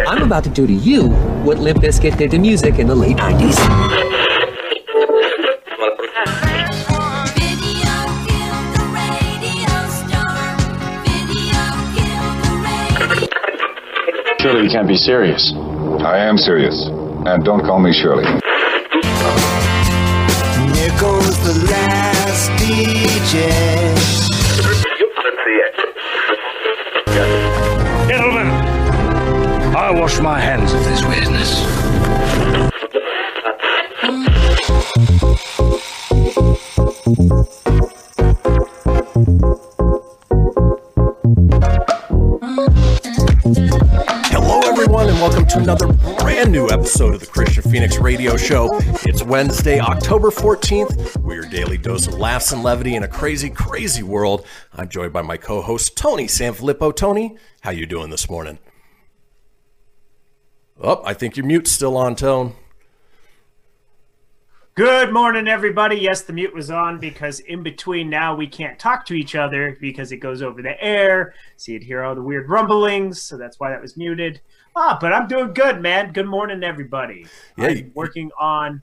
I'm about to do to you what Limp Bizkit did to music in the late 90s. Video killed the radio star. Video killed the radio. Surely you can't be serious. I am serious. And don't call me Shirley. Here goes the last DJ. Gentlemen, I wash my hands of this business. Hello, everyone, and welcome to another brand new episode of the Kristian Fenix Radio Show. It's Wednesday, October 14th. We're your daily dose of laughs and levity in a crazy, crazy world. I'm joined by my co-host Tony Sanfilippo. Tony, how you doing this morning? Oh, I think your mute's still on, Tone. Good morning, everybody. Yes, the mute was on because in between now we can't talk to each other because it goes over the air. So you'd hear all the weird rumblings. So that's why that was muted. Ah, but I'm doing good, man. Good morning, everybody. Yeah, you- working on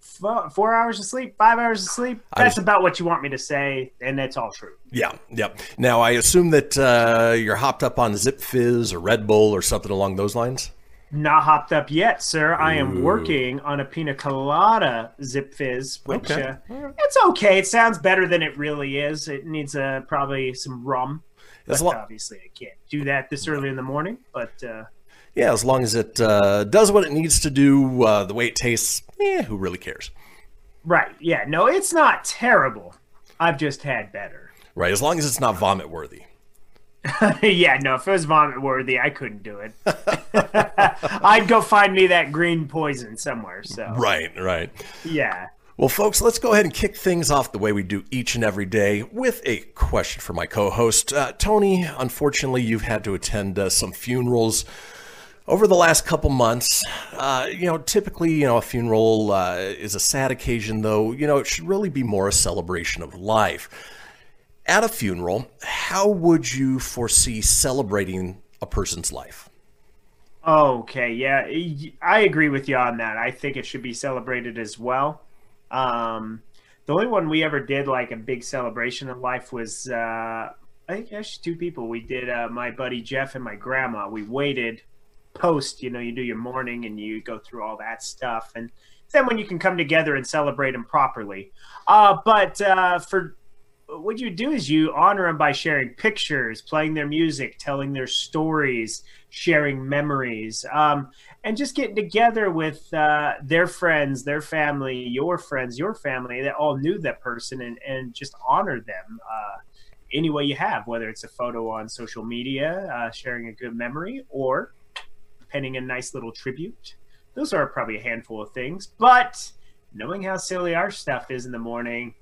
fo- four hours of sleep, five hours of sleep. That's was- about what you want me to say, and that's all true. Yeah, yep. Now, I assume that uh, you're hopped up on Zipfizz or Red Bull or something along those lines? Not hopped up yet, sir. I am working on a pina colada Zipfizz, which Okay. uh, it's okay. It sounds better than it really is. It needs uh, probably some rum. As But lo- obviously, I can't do that this early in the morning. But uh, Yeah, as long as it uh, does what it needs to do, uh, the way it tastes, eh, who really cares? right, yeah, no, it's not terrible. I've just had better. Right, as long as it's not vomit worthy. yeah, no, if it was vomit worthy, I couldn't do it. I'd go find me that green poison somewhere. So Right, right. yeah. Well, folks, let's go ahead and kick things off the way we do each and every day with a question for my co host. Uh, Tony, unfortunately, you've had to attend uh, some funerals over the last couple months. Uh, you know, typically, you know, a funeral uh, is a sad occasion, though, you know, it should really be more a celebration of life. At a funeral, how would you foresee celebrating a person's life? Okay, yeah, I agree with you on that. I think it should be celebrated as well. Um, the only one we ever did like a big celebration of life was uh, I actually two people. We did uh, my buddy Jeff and my grandma. We waited post, you know, you do your mourning and you go through all that stuff, and then when you can come together and celebrate them properly. Uh, but uh, for what you do is you honor them by sharing pictures, playing their music, telling their stories, sharing memories, um, and just getting together with uh, their friends, their family, your friends, your family that all knew that person, and, and just honor them uh, any way you have, whether it's a photo on social media, uh, sharing a good memory, or penning a nice little tribute. Those are probably a handful of things, but knowing how silly our stuff is in the morning,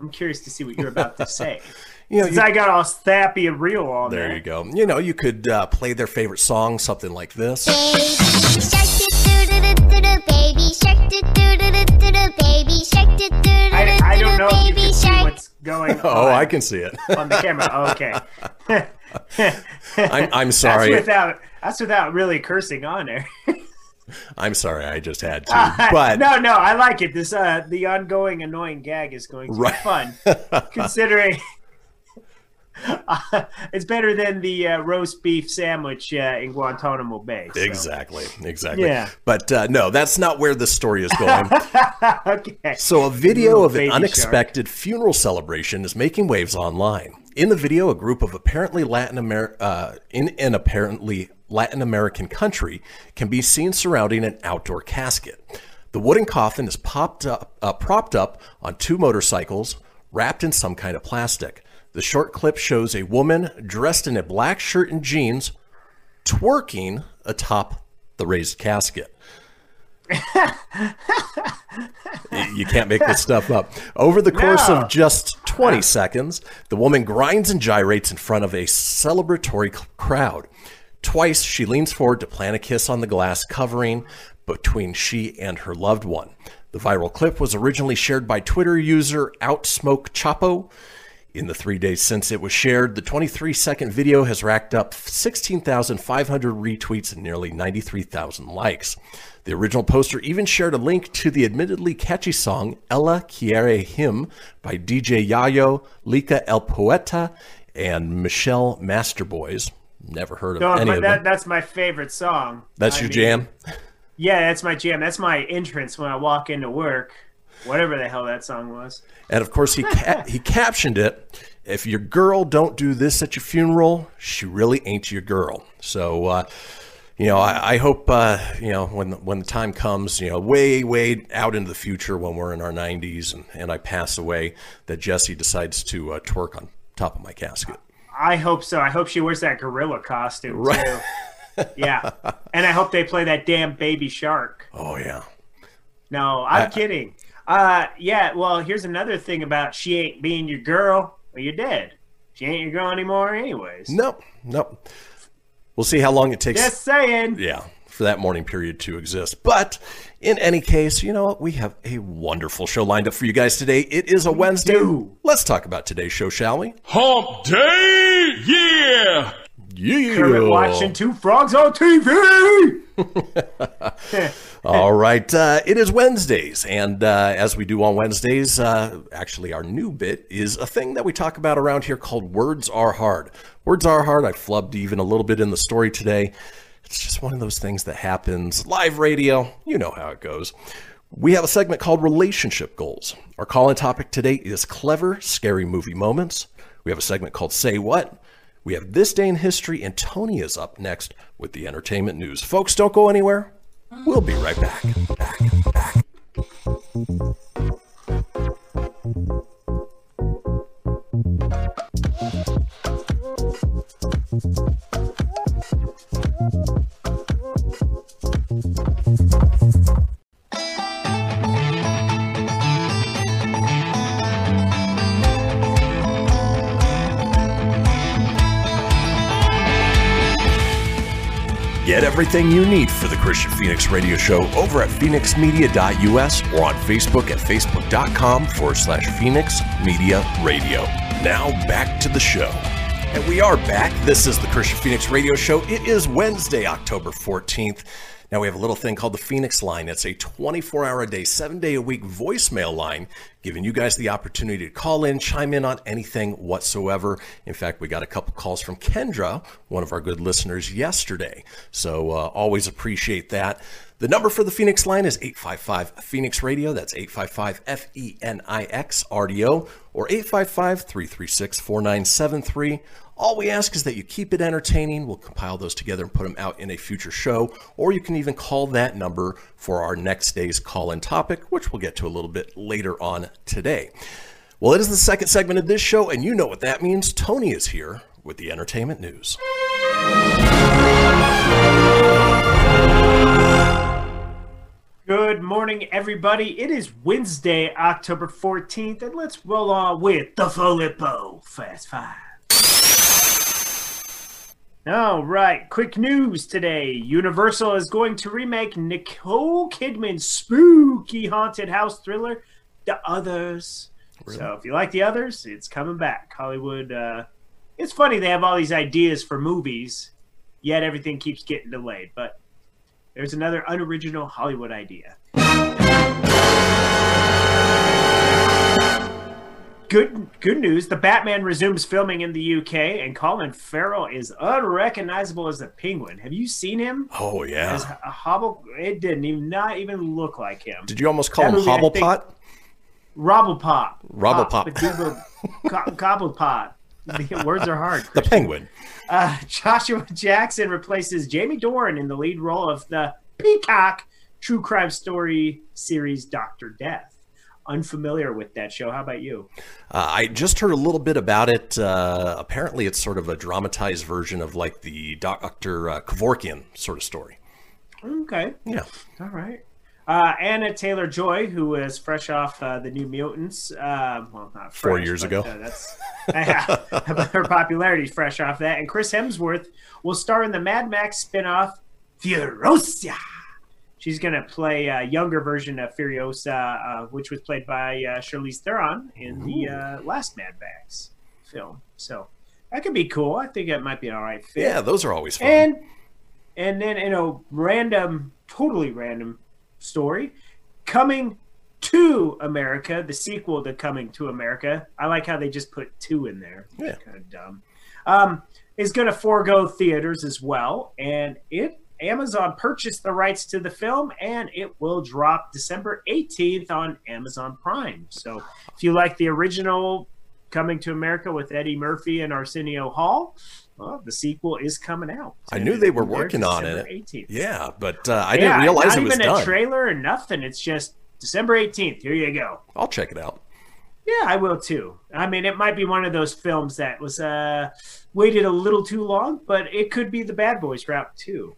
I'm curious to see what you're about to say. You know, Since you- I got all snappy and real on there there. you go. You know, you could uh, play their favorite song, something like this. Shark doo doo doo doo doo baby shark doo doo doo doo doo doo baby shark doo doo doo I, I don't know if you can see what's going Oh, I can see it. on the camera. Oh, okay. I'm, I'm That's sorry. without that's without really cursing on there. I'm sorry. I just had to. But no, no, I like it. This uh the ongoing annoying gag is going to Right. be fun, considering uh, it's better than the uh, roast beef sandwich uh, in Guantanamo Bay. so. exactly, exactly. Yeah. But uh, no, that's not where the story is going. okay. So, a video Little of an baby shark. unexpected funeral celebration is making waves online. In the video, a group of apparently Latin Amer- uh, in an apparently Latin American country can be seen surrounding an outdoor casket. The wooden coffin is popped up, uh, propped up on two motorcycles, wrapped in some kind of plastic. The short clip shows a woman dressed in a black shirt and jeans twerking atop the raised casket. You can't make this stuff up. Over the course No. of just 20 seconds, the woman grinds and gyrates in front of a celebratory c- crowd. Twice, she leans forward to plant a kiss on the glass covering between she and her loved one. The viral clip was originally shared by Twitter user Outsmoke Chapo. In the three days since it was shared, the 23 second video has racked up 16,500 retweets and nearly 93,000 likes. The original poster even shared a link to the admittedly catchy song Ella Quiere Him by DJ Yayo, Lika El Poeta, and Michelle Masterboys. Never heard of No, any of that, them. that's my favorite song. That's I your mean, jam? Yeah, that's my jam. That's my entrance when I walk into work. Whatever the hell that song was. And of course, he ca- he captioned it. If your girl don't do this at your funeral, she really ain't your girl. So, uh, you know, I, I hope uh, you know when when the time comes, you know, way way out into the future when we're in our 90s and, and I pass away, that Jesse decides to uh, twerk on top of my casket. I hope so. I hope she wears that gorilla costume Right. too. yeah, and I hope they play that damn baby shark. Oh yeah, No, I'm I- kidding. Uh, yeah. Well, here's another thing about she ain't being your girl. Well, you're dead. She ain't your girl anymore, anyways. nope, nope. We'll see how long it takes. Just saying. yeah, for that morning period to exist. But in any case, you know what? We have a wonderful show lined up for you guys today. It is a Wednesday. do. Let's talk about today's show, shall we? Hump Day! Yeah! Yeah. Kermit watching two frogs on TV. All right. Uh, it is Wednesdays. And uh, as we do on Wednesdays, uh, actually, our new bit is a thing that we talk about around here called Words Are Hard. Words Are Hard. I flubbed even a little bit in the story today. It's just one of those things that happens. Live radio, you know how it goes. We have a segment called Relationship Goals. Our call in topic today is clever, scary movie moments. We have a segment called Say What. We have This Day in History, and Tony is up next with the entertainment news. Folks, don't go anywhere. We'll be right back. Back, back. Get everything you need for the Kristian Fenix Radio Show over at fenixmedia.us or on Facebook at facebook.com forward slash Fenix Media Radio. Now back to the show. And we are back. This is the Kristian Fenix Radio Show. It is Wednesday, October 14th. Now we have a little thing called the Fenix Line. It's a 24 hour a day, seven day a week voicemail line, giving you guys the opportunity to call in, chime in on anything whatsoever. In fact, we got a couple calls from Kendra, one of our good listeners, yesterday. So uh, always appreciate that. The number for the Fenix line is 855 Fenix Radio. That's 855 F E N I X R D O or 855 336 4973. All we ask is that you keep it entertaining. We'll compile those together and put them out in a future show, or you can even call that number for our next day's call in topic, which we'll get to a little bit later on today. Well, it is the second segment of this show, and you know what that means. Tony is here with the entertainment news. Good morning, everybody. It is Wednesday, October 14th, and let's roll on with the Filippo Fast Five. All right, quick news today. Universal is going to remake Nicole Kidman's spooky haunted house thriller, The Others. So if you like The Others, it's coming back. Hollywood, uh, it's funny they have all these ideas for movies, yet everything keeps getting delayed. But there's another unoriginal Hollywood idea. Good good news. The Batman resumes filming in the UK, and Colin Farrell is unrecognizable as the Penguin. Have you seen him? Oh, yeah. As a hobble, it didn't even not even look like him. Did you almost call That him movie, I think- Hobblepot? Robblepop. Robblepop. Pop, Badooba, co- Cobblepot. Words are hard. The Penguin. Uh, Joshua Jackson replaces Jamie Dornan in the lead role of the Peacock true crime story series Doctor Death. Unfamiliar with that show. How about you? Uh, I just heard a little bit about it. Uh, apparently, it's sort of a dramatized version of like the Doctor uh, Kevorkian sort of story. Okay. Yeah. All right. Uh, Anya Taylor-Joy, who is fresh off uh, the New Mutants, uh, well, not fresh, Four years but, ago. Uh, that's her popularity fresh off that. And Chris Hemsworth will star in the Mad Max spinoff Furiosa. She's going to play a younger version of Furiosa, uh, which was played by uh, Charlize Theron in the uh, last Mad Max film. So that could be cool. I think it might be an all right fit. Yeah, those are always fun. And and then in a random, totally random story, coming to America, the sequel to Coming to America. I like how they just put two in there. Yeah. Kind of dumb. Um, is going to forego theaters as well, and it Amazon purchased the rights to the film, and it will drop December 18th on Amazon Prime. So if you like the original Coming to America with Eddie Murphy and Arsenio Hall, well, the sequel is coming out. I knew they were working on December it. 18th. Yeah, but uh, I Yeah, didn't realize not it was even done. a trailer or nothing. It's just December 18th. Here you go. I'll check it out. Yeah, I will too. I mean, it might be one of those films that was uh, waited a little too long, but it could be the Bad Boys route too.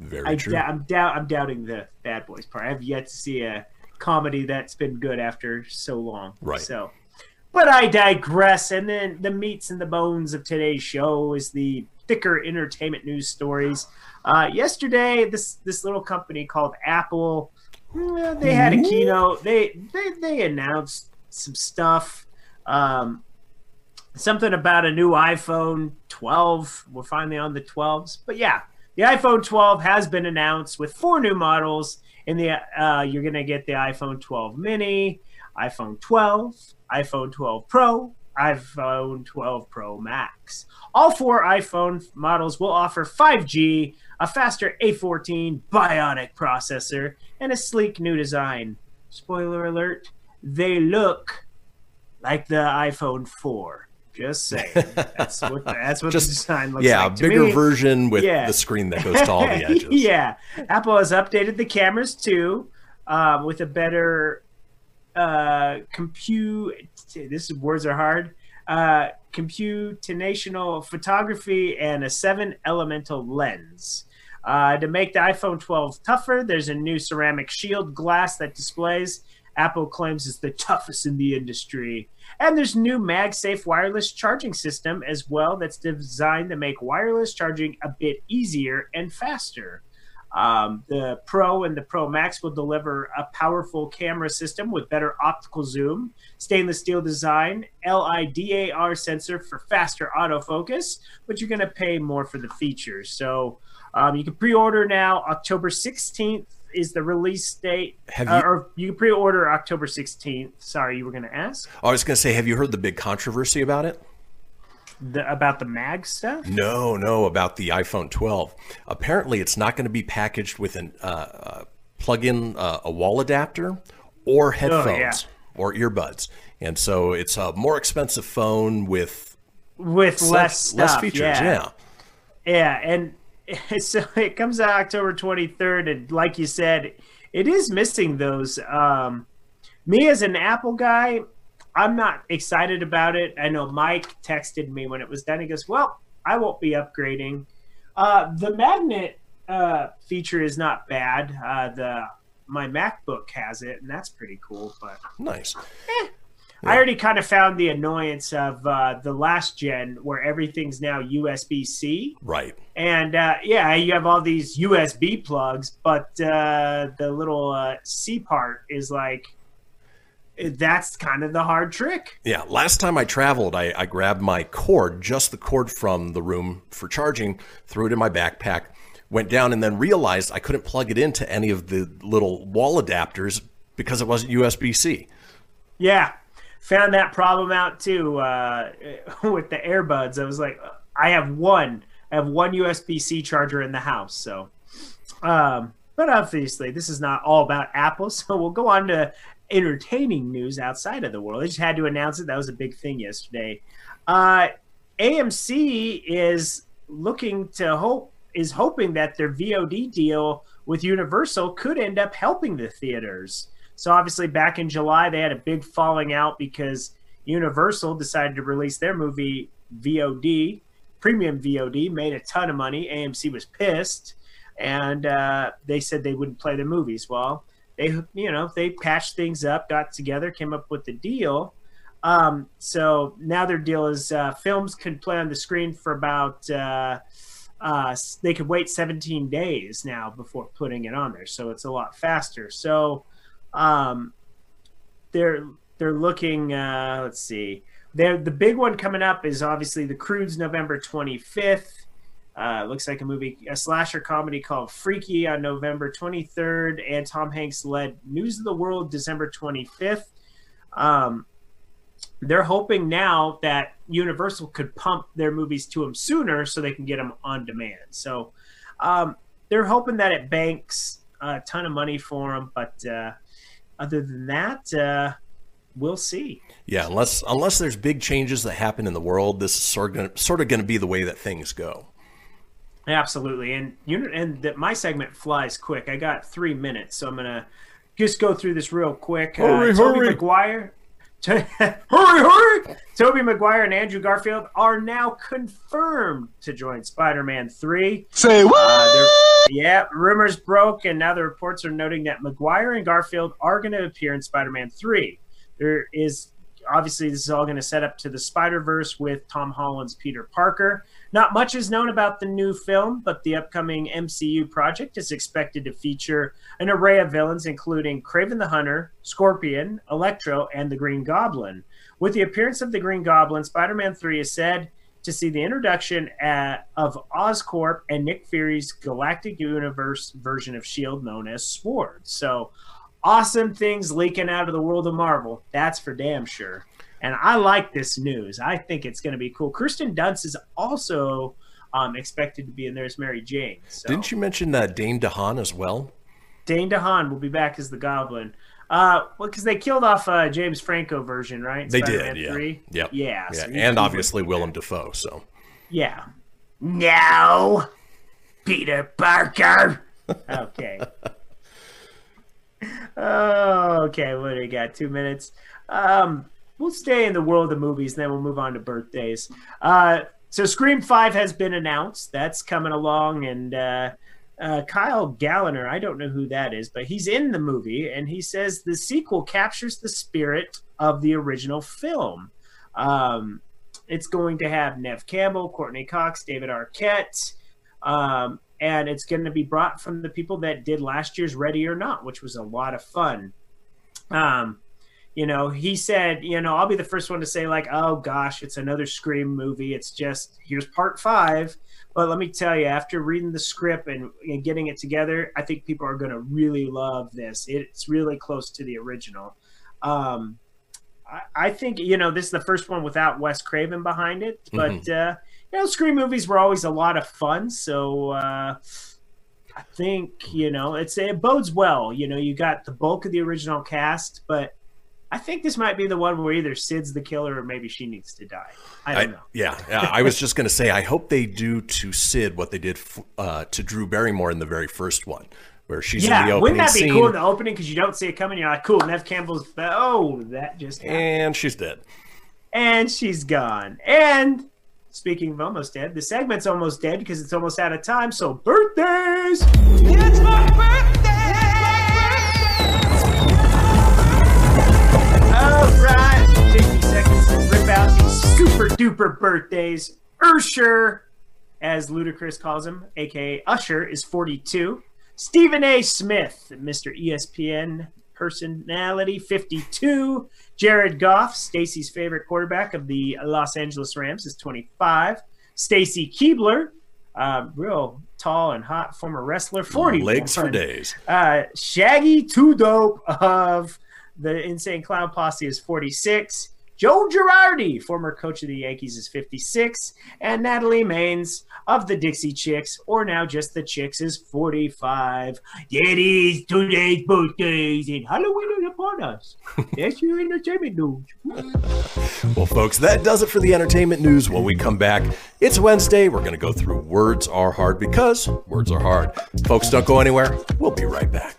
Very I true. doubt, I'm doubt I'm doubting the Bad Boys part. I've yet to see a comedy that's been good after so long. Right. So, but I digress. And then the meats and the bones of today's show is the thicker entertainment news stories. Uh, yesterday, this this little company called Apple, eh, they had a keynote. They they they announced some stuff. Um, something about a new iPhone 12. We're finally on the 12s. But yeah, the iPhone 12 has been announced with four new models. In the uh, you're gonna get the iPhone 12 Mini, iPhone 12, iPhone 12 Pro, iPhone 12 Pro Max. All four iPhone models will offer 5G, a faster A14 Bionic processor, and a sleek new design. Spoiler alert: they look like the iPhone 4. Just saying. That's what that's what Just- the design looks like. yeah, like. to bigger me. version with Yeah. the screen that goes to all the edges. yeah, Apple has updated the cameras too, um, with a better uh, compute. This words are hard. Uh, computational photography and a seven elemental lens. Uh, to make the iPhone 12 tougher, there's a new ceramic shield glass that displays. Apple claims is the toughest in the industry. And there's new MagSafe wireless charging system as well that's designed to make wireless charging a bit easier and faster. Um, the Pro and the Pro Max will deliver a powerful camera system with better optical zoom, stainless steel design, LIDAR sensor for faster autofocus, but you're going to pay more for the features. So um, you can pre-order now. October 16th is the release date, Have Uh, you- or you pre-order October 16th. Sorry, you were going to ask I was going to say, have you heard the big controversy about it? the, about the mag stuff. No, no, about the iPhone 12. Apparently, it's not going to be packaged with an uh, uh, plug-in uh, a wall adapter or headphones or earbuds, and so it's a more expensive phone with with less stuff, less features. yeah. yeah. Yeah, and so it comes out October 23rd, and like you said, it is missing those. Um, me as an Apple guy, I'm not excited about it. I know Mike texted me when it was done. He goes, "Well, I won't be upgrading." Uh, the magnet uh, feature is not bad. Uh, the my MacBook has it, and that's pretty cool. But Nice. I already kind of found the annoyance of uh, the last gen, where everything's now USB C. Right. And uh, yeah, you have all these USB plugs, but uh, the little uh, C part is like that's kind of the hard trick. Yeah, last time I traveled, I, I grabbed my cord, just the cord from the room for charging, threw it in my backpack, went down, and then realized I couldn't plug it into any of the little wall adapters because it wasn't USB C. Yeah, found that problem out too uh, with the earbuds. I was like, I have one, I have one USB C charger in the house, so. Um, but obviously, this is not all about Apple, so we'll go on to entertaining news outside of the world. They just had to announce it. That was a big thing yesterday. Uh, AMC is looking to hope is hoping that their VOD deal with Universal could end up helping the theaters. So obviously, back in July, they had a big falling out because Universal decided to release their movie VOD, premium VOD, made a ton of money. AMC was pissed, and uh, they said they wouldn't play the movies. Well, they you know they patched things up, got together, came up with the deal. Um, so now their deal is uh, films can play on the screen for about uh, uh, they could wait 17 days now before putting it on there, so it's a lot faster. So um, they're they're looking. Uh, let's see. They're, the big one coming up is obviously The Croods November 25th. Uh, looks like a movie, a slasher comedy called Freaky on November 23rd, and Tom Hanks led News of the World December 25th. Um, they're hoping now that Universal could pump their movies to them sooner so they can get them on demand. So um, they're hoping that it banks a ton of money for them. But uh, other than that, uh, we'll see. Yeah, unless unless there's big changes that happen in the world, this is sort of gonna, sort of going to be the way that things go. Absolutely, and you and that my segment flies quick. I got three minutes, so I'm gonna just go through this real quick. Hurry, uh, Tobey hurry. Maguire, hurry, hurry! Tobey Maguire and Andrew Garfield are now confirmed to join Spider-Man Three. Say what? Uh, yeah, rumors broke, and now the reports are noting that Maguire and Garfield are going to appear in Spider-Man Three. There is obviously this is all going to set up to the Spider Verse with Tom Holland's Peter Parker. Not much is known about the new film, but the upcoming MCU project is expected to feature an array of villains, including Kraven the Hunter, Scorpion, Electro, and the Green Goblin. With the appearance of the Green Goblin, Spider Man 3 is said to see the introduction at, of Oscorp and Nick Fury's Galactic Universe version of S.H.I.E.L.D. known as Sword. So, awesome things leaking out of the world of Marvel. That's for damn sure. And I like this news. I think it's going to be cool. Kirsten Dunst is also um, expected to be in there as Mary Jane. So. Didn't you mention uh, Dane DeHaan as well? Dane DeHaan will be back as the Goblin. Uh, well, because they killed off uh, James Franco version, right? They Spider-Man did, yeah. 3? Yep. Yeah. yeah. so and obviously Willem Dafoe. So Yeah. Now, Peter Parker. Okay. Oh, okay. What do we got? Two minutes. Um, we'll stay in the world of movies, then we'll move on to birthdays. Uh, so Scream Five has been announced. That's coming along, and uh, uh, Kyle Gallner. I don't know who that is, but he's in the movie, and he says the sequel captures the spirit of the original film. Um, it's going to have Neve Campbell, Courteney Cox, David Arquette, um, and it's going to be brought from the people that did last year's Ready or Not, which was a lot of fun. Um, you know, he said, you know, I'll be the first one to say, like, oh gosh, it's another Scream movie. It's just here's part five. But let me tell you, after reading the script and, and getting it together, I think people are going to really love this. It's really close to the original. Um, I, I think you know this is the first one without Wes Craven behind it, but uh, you know, Scream movies were always a lot of fun. So uh, I think you know it's it bodes well. You know, you got the bulk of the original cast, but I think this might be the one where either Sid's the killer or maybe she needs to die. I don't I, know. yeah, yeah, I was just going to say, I hope they do to Sid what they did f- uh, to Drew Barrymore in the very first one, where she's in the Yeah, opening wouldn't that be scene cool in the opening because you don't see it coming? You're like, cool. Neve Campbell's oh, that just happened. and she's dead. and she's gone. And speaking of almost dead, the segment's almost dead because it's almost out of time. So birthdays. It's my birthday. All right, 50 seconds to rip out these super duper birthdays. Ursher, as Ludacris calls him, aka Usher, is 42. Stephen A. Smith, Mr. ESPN personality, 52. Jared Goff, Stacy's favorite quarterback of the Los Angeles Rams, is 25. Stacy Keibler, uh, real tall and hot former wrestler, 40. Legs for days. Uh, Shaggy Two Dope of the Insane Clown Posse is 46. Joe Girardi, former coach of the Yankees, is 56. And Natalie Maines of the Dixie Chicks, or now just the Chicks, is 45. It is today's birthdays, and Halloween is upon us. That's your entertainment news. Well, folks, that does it for the entertainment news. When we come back, it's Wednesday. We're going to go through Words Are Hard because words are hard. Folks, don't go anywhere. We'll be right back.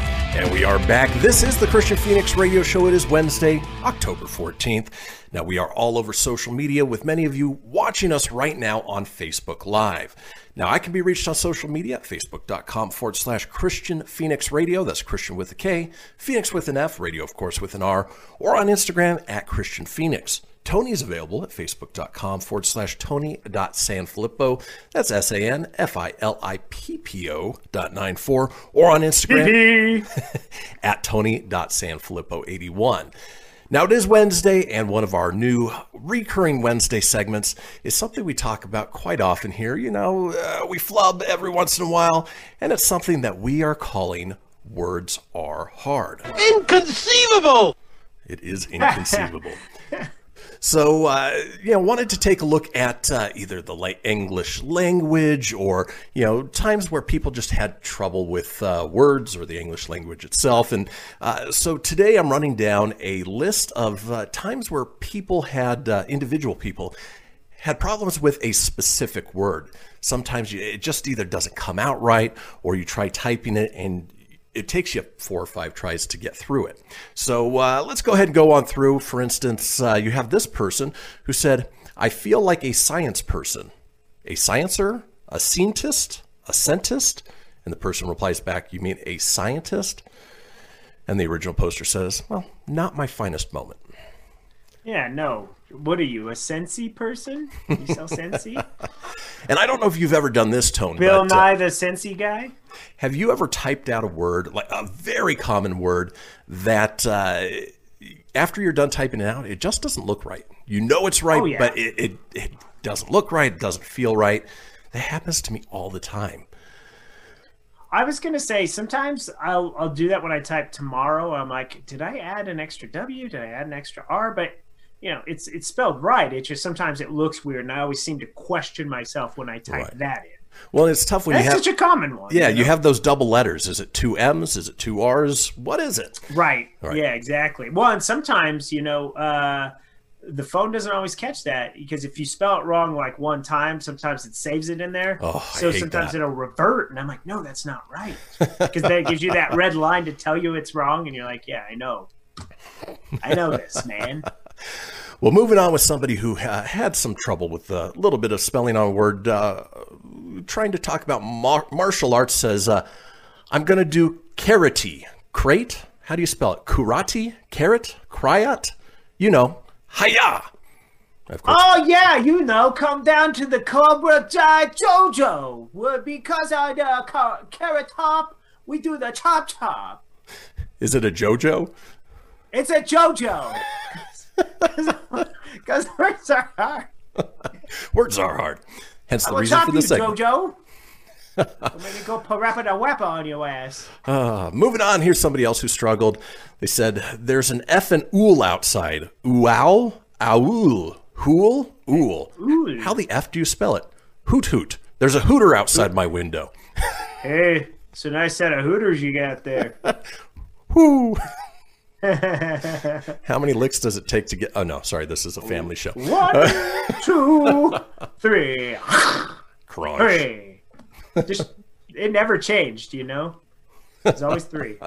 And we are back. This is the Kristian Fenix Radio Show. It is Wednesday, October 14th. Now, we are all over social media with many of you watching us right now on Facebook Live. Now, I can be reached on social media at facebook.com forward slash Kristian Fenix Radio. That's Christian with a K, Phoenix with an F, radio, of course, with an R, or on Instagram at Kristian Fenix. Tony is available at facebook.com forward slash tony.sanfilippo. That's S A N F I L I P P O dot nine four, or on Instagram at tony.sanfilippo81. Now, it is Wednesday, and one of our new recurring Wednesday segments is something we talk about quite often here. You know, uh, we flub every once in a while, and it's something that we are calling Words Are Hard. Inconceivable! It is inconceivable. So, uh, you know, wanted to take a look at uh, either the English language or, you know, times where people just had trouble with uh, words or the English language itself. And uh, so today I'm running down a list of uh, times where people had, uh, individual people, had problems with a specific word. Sometimes it just either doesn't come out right or you try typing it and it takes you four or five tries to get through it. So uh, let's go ahead and go on through. For instance, uh, you have this person who said, I feel like a science person. A sciencer? A scientist? A scientist? And the person replies back, You mean a scientist? And the original poster says, Well, not my finest moment. Yeah, no. What are you, a Sensi person? You sell Sensi? And I don't know if you've ever done this, Tone. Bill but, uh, Nye, the Sensi guy? Have you ever typed out a word, like a very common word, that uh, after you're done typing it out, it just doesn't look right? You know it's right, Oh, yeah. but it, it, it doesn't look right, it doesn't feel right. That happens to me all the time. I was gonna say sometimes I'll I'll do that when I type tomorrow. I'm like, did I add an extra W? Did I add an extra R? But you know, it's it's spelled right. It's just sometimes it looks weird, and I always seem to question myself when I type Right. that in. Well, it's tough when That's you have. such a common one. yeah, know? you have those double letters. Is it two M's? Is it two R's? What is it? Right. Right. Yeah, exactly. Well, and sometimes, you know, uh, the phone doesn't always catch that because if you spell it wrong like one time, sometimes it saves it in there. Oh, so sometimes that. it'll revert, and I'm like, no, that's not right, because that gives you that red line to tell you it's wrong, and you're like, yeah, I know, I know this, man. Well, moving on with somebody who uh, had some trouble with a little bit of spelling on a word, uh, trying to talk about mar- martial arts, says, uh, I'm going to do karate. Crate? How do you spell it? Kurati? Carrot? Kryat? You know, hiya! Oh yeah, you know, come down to the Cobra uh, Jojo Well, because I the ca- carrot top, we do the chop chop. Is it a JoJo? It's a JoJo. Because words are hard. Words are hard. Hence the reason for you, the segment. JoJo. Or maybe go parappa the weapon on your ass. Uh, moving on, here's somebody else who struggled. They said, There's an F and ool outside. Oow, owl, hool, ool. Ool. How the F do you spell it? Hoot hoot. There's a hooter outside my window. Hey, it's a nice set of hooters you got there. Whoo. How many licks does it take to get? Oh, no, sorry, this is a family show. One, two, three, Crunch. three. Just it never changed, you know. It's always three.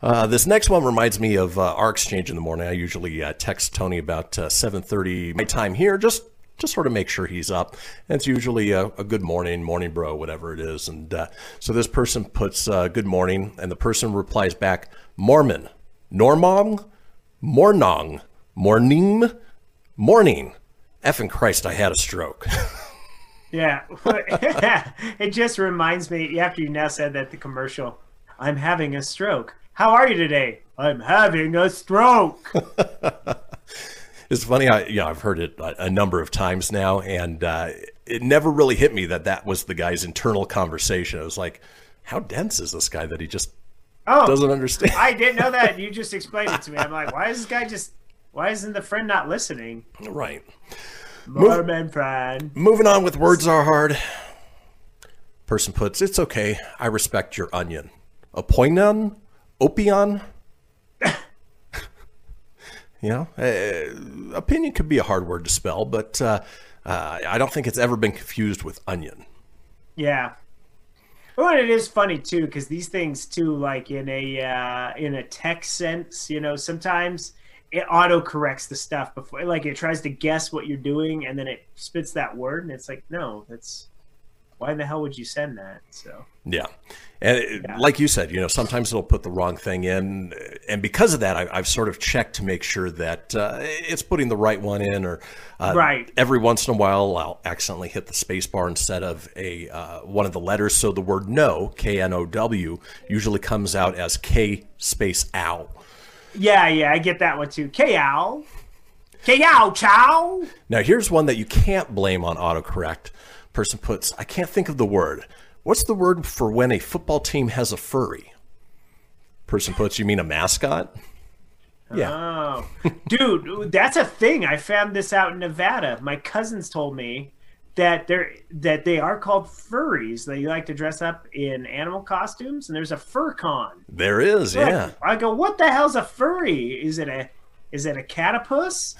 Uh, this next one reminds me of uh, our exchange in the morning. I usually uh, text Tony about uh, 7:30 my time here, just just sort of make sure he's up. And it's usually a, a good morning, morning bro, whatever it is. And uh, so this person puts uh, good morning, and the person replies back, Mormon, Normong, Mornong, Morning, Morning. Effing Christ, I had a stroke. Yeah. it just reminds me after you now said that the commercial, I'm having a stroke. How are you today? I'm having a stroke. It's funny. I, you know, I've heard it a, a number of times now, and uh, it never really hit me that that was the guy's internal conversation. I was like, how dense is this guy that he just Oh, doesn't understand? I didn't know that. You just explained it to me. I'm like, why is this guy just, why isn't the friend not listening? right. Mormon friend. Moving on with words are hard. Person puts, it's okay. I respect your onion. A Opoinon? Opion? You know, uh, opinion could be a hard word to spell, but uh, uh, I don't think it's ever been confused with onion. Yeah. Well, it is funny too because these things too, like in a uh, in a tech sense, you know, sometimes it auto corrects the stuff before, like it tries to guess what you're doing, and then it spits that word, and it's like, no, that's why the hell would you send that? So Yeah. And it- like you said, you know, sometimes it'll put the wrong thing in. And because of that, I, I've sort of checked to make sure that uh, it's putting the right one in. Or uh, Right. every once in a while, I'll accidentally hit the space bar instead of a uh, one of the letters. So the word no, K N O W, usually comes out as K space ow. yeah, yeah, I get that one too. Kow, kow, chow. Now, here's one that you can't blame on autocorrect. Person puts, I can't think of the word. What's the word for when a football team has a furry? Person puts, you mean a mascot? Yeah. Oh, dude, that's a thing. I found this out in Nevada. My cousins told me that they're that they are called furries. They like to dress up in animal costumes, and there's a fur con. There is, yeah. I go, what the hell's a furry? Is it a is it a catapus?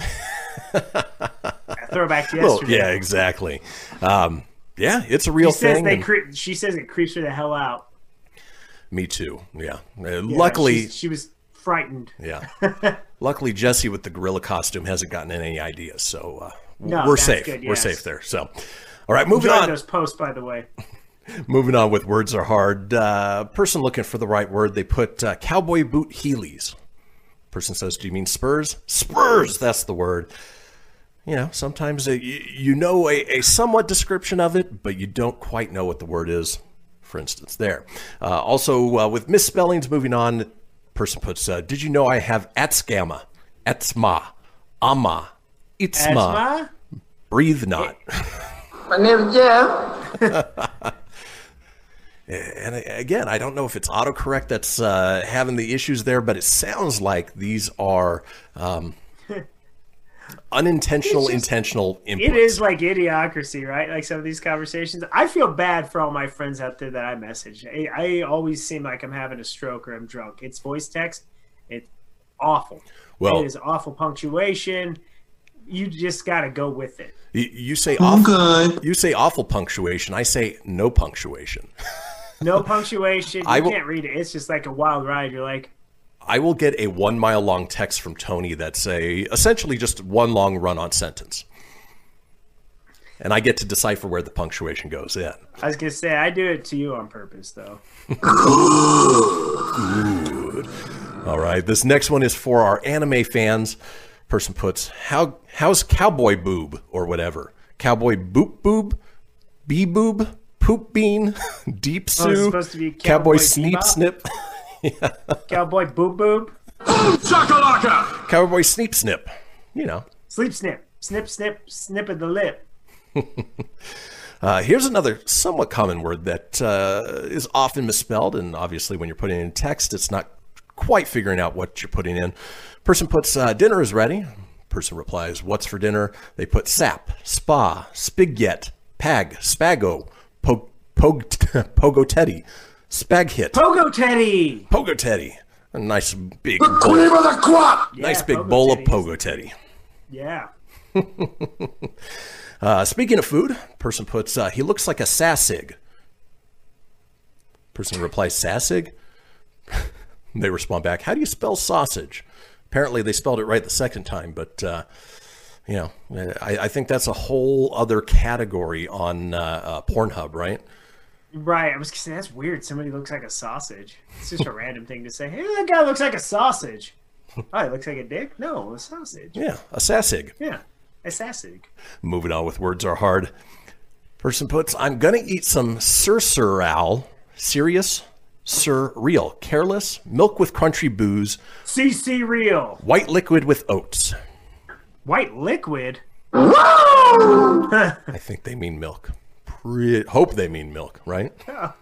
Throwback to Well, yesterday. yeah, exactly. Um, yeah, it's a real She says thing. they and- cre- she says it creeps her the hell out. me too. Yeah. Uh, Yeah, luckily, she was frightened. yeah. luckily, Jesse with the gorilla costume hasn't gotten any ideas, so uh, No, we're safe. good, We're safe there. So, all right, moving Enjoyed on. those posts, by the way. Moving on with words are hard. Uh, person looking for the right word, they put uh, cowboy boot Heelys. Person says, "Do you mean Spurs?" Spurs. That's the word. You know, sometimes uh, you, you know a, a somewhat description of it, but you don't quite know what the word is. For instance, there. Uh, also, uh, with misspellings, moving on. Person puts, uh, "Did you know I have atsgamma, atsma, ama, itzma, Asthma? breathe not." My name is Jeff. And again, I don't know if it's autocorrect that's uh, having the issues there, but it sounds like these are um, unintentional, just- intentional inputs. It is like idiocracy, right? Like some of these conversations. I feel bad for all my friends out there that I message. I, I always seem like I'm having a stroke or I'm drunk. It's voice text. It's awful. Well- it is awful punctuation. You just got to go with it. You, you say awful, You say awful punctuation. I say no punctuation. No punctuation. You I can't read it. It's just like a wild ride. You're like, I will get a one mile long text from Tony that's a essentially just one long run on sentence, and I get to decipher where the punctuation goes in. I was gonna say, I do it to you on purpose, though. All right, this next one is for our anime fans. Person puts how how's cowboy boob or whatever cowboy boop boob, bee boob, poop bean, deep Oh, sue, supposed to be cowboy, Cowboy sneep Bebop? snip, Cowboy boob boob, cowboy sneep snip. You know, sleep snip, snip snip, snip of the lip. Uh, here's another somewhat common word that uh, is often misspelled, and obviously, when you're putting in text, it's not quite figuring out what you're putting in. Person puts uh, dinner is ready. Person replies, "What's for dinner?" They put sap, spa, spigyet, pag, spago, pog, pog, pogo teddy, spag hit, Pogo Teddy. pogo teddy. A nice big, bowl, Cream of the crop. nice big Pogo bowl of Teddy is- pogo teddy. Yeah. Uh, speaking of food, person puts, uh, he looks like a sassig. Person replies, sassig? they respond back, how do you spell sausage? Apparently they spelled it right the second time, but, uh, you know, I, I think that's a whole other category on uh, uh, Pornhub, right? Right. I was gonna say that's weird. Somebody looks like a sausage. It's just a random thing to say. Hey, that guy looks like a sausage. Oh, he looks like a dick? No, a sausage. Yeah, a sassig. Yeah. A sausage. Moving on with words are hard. Person puts, I'm going to eat some sursural, serious, surreal, careless, milk with crunchy booze, CC real. white liquid with oats. White liquid. I think they mean milk. Pre- hope they mean milk, right?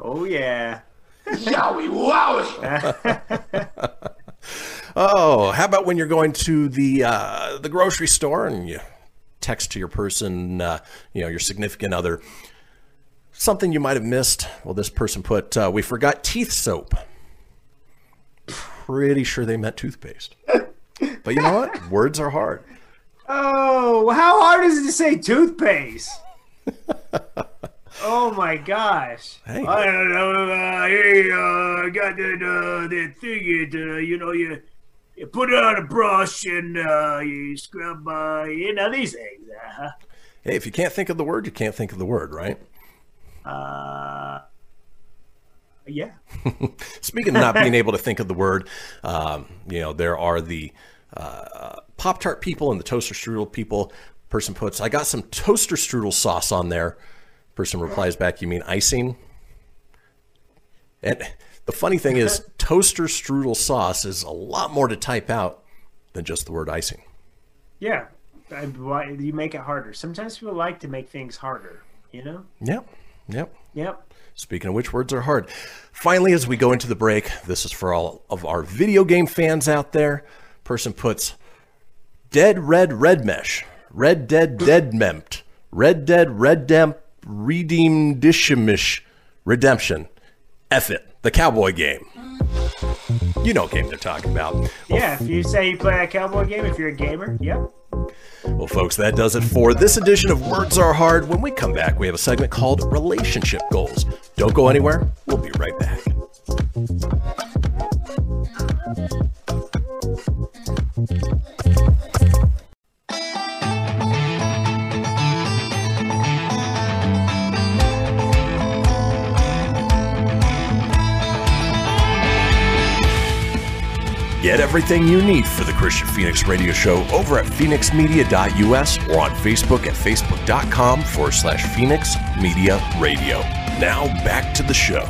Oh yeah. Yowie wowie. Oh, how about when you're going to the uh, the grocery store and you text to your person, uh, you know, your significant other, something you might have missed? Well, this person put, uh, "We forgot teeth soap." Pretty sure they meant toothpaste. But you know what? Words are hard. Oh, how hard is it to say toothpaste? Oh my gosh! Hey. I don't know. Uh, hey, uh, I got that uh, that thing. It, uh, you know, you you put it on a brush and uh, you scrub. Uh, you know these things. Uh, Hey, if you can't think of the word, you can't think of the word, right? uh, yeah. Speaking of not being able to think of the word, um, you know, there are the uh, Pop Tart people and the toaster strudel people. Person puts, I got some toaster strudel sauce on there. Person replies back, You mean icing? And the funny thing is, toaster strudel sauce is a lot more to type out than just the word icing. Yeah. You make it harder. Sometimes people like to make things harder. You know. Yep. Yep. Yep. Speaking of which, words are hard. Finally, as we go into the break, this is for all of our video game fans out there. Person puts Dead Red Red Mesh, Red Dead Dead Mempt, Red Dead Red Demp, Redeem Dishimish, Redemption. F it, the cowboy game. You know what game they're talking about. Yeah. If you say you play a cowboy game, if you're a gamer, yep. Well, folks, that does it for this edition of Words Are Hard. When we come back, we have a segment called Relationship Goals. Don't go anywhere. We'll be right back. Get everything you need for the Kristian Fenix Radio Show over at fenixmedia.us or on Facebook at facebook.com forward slash Fenix Media Radio. Now back to the show.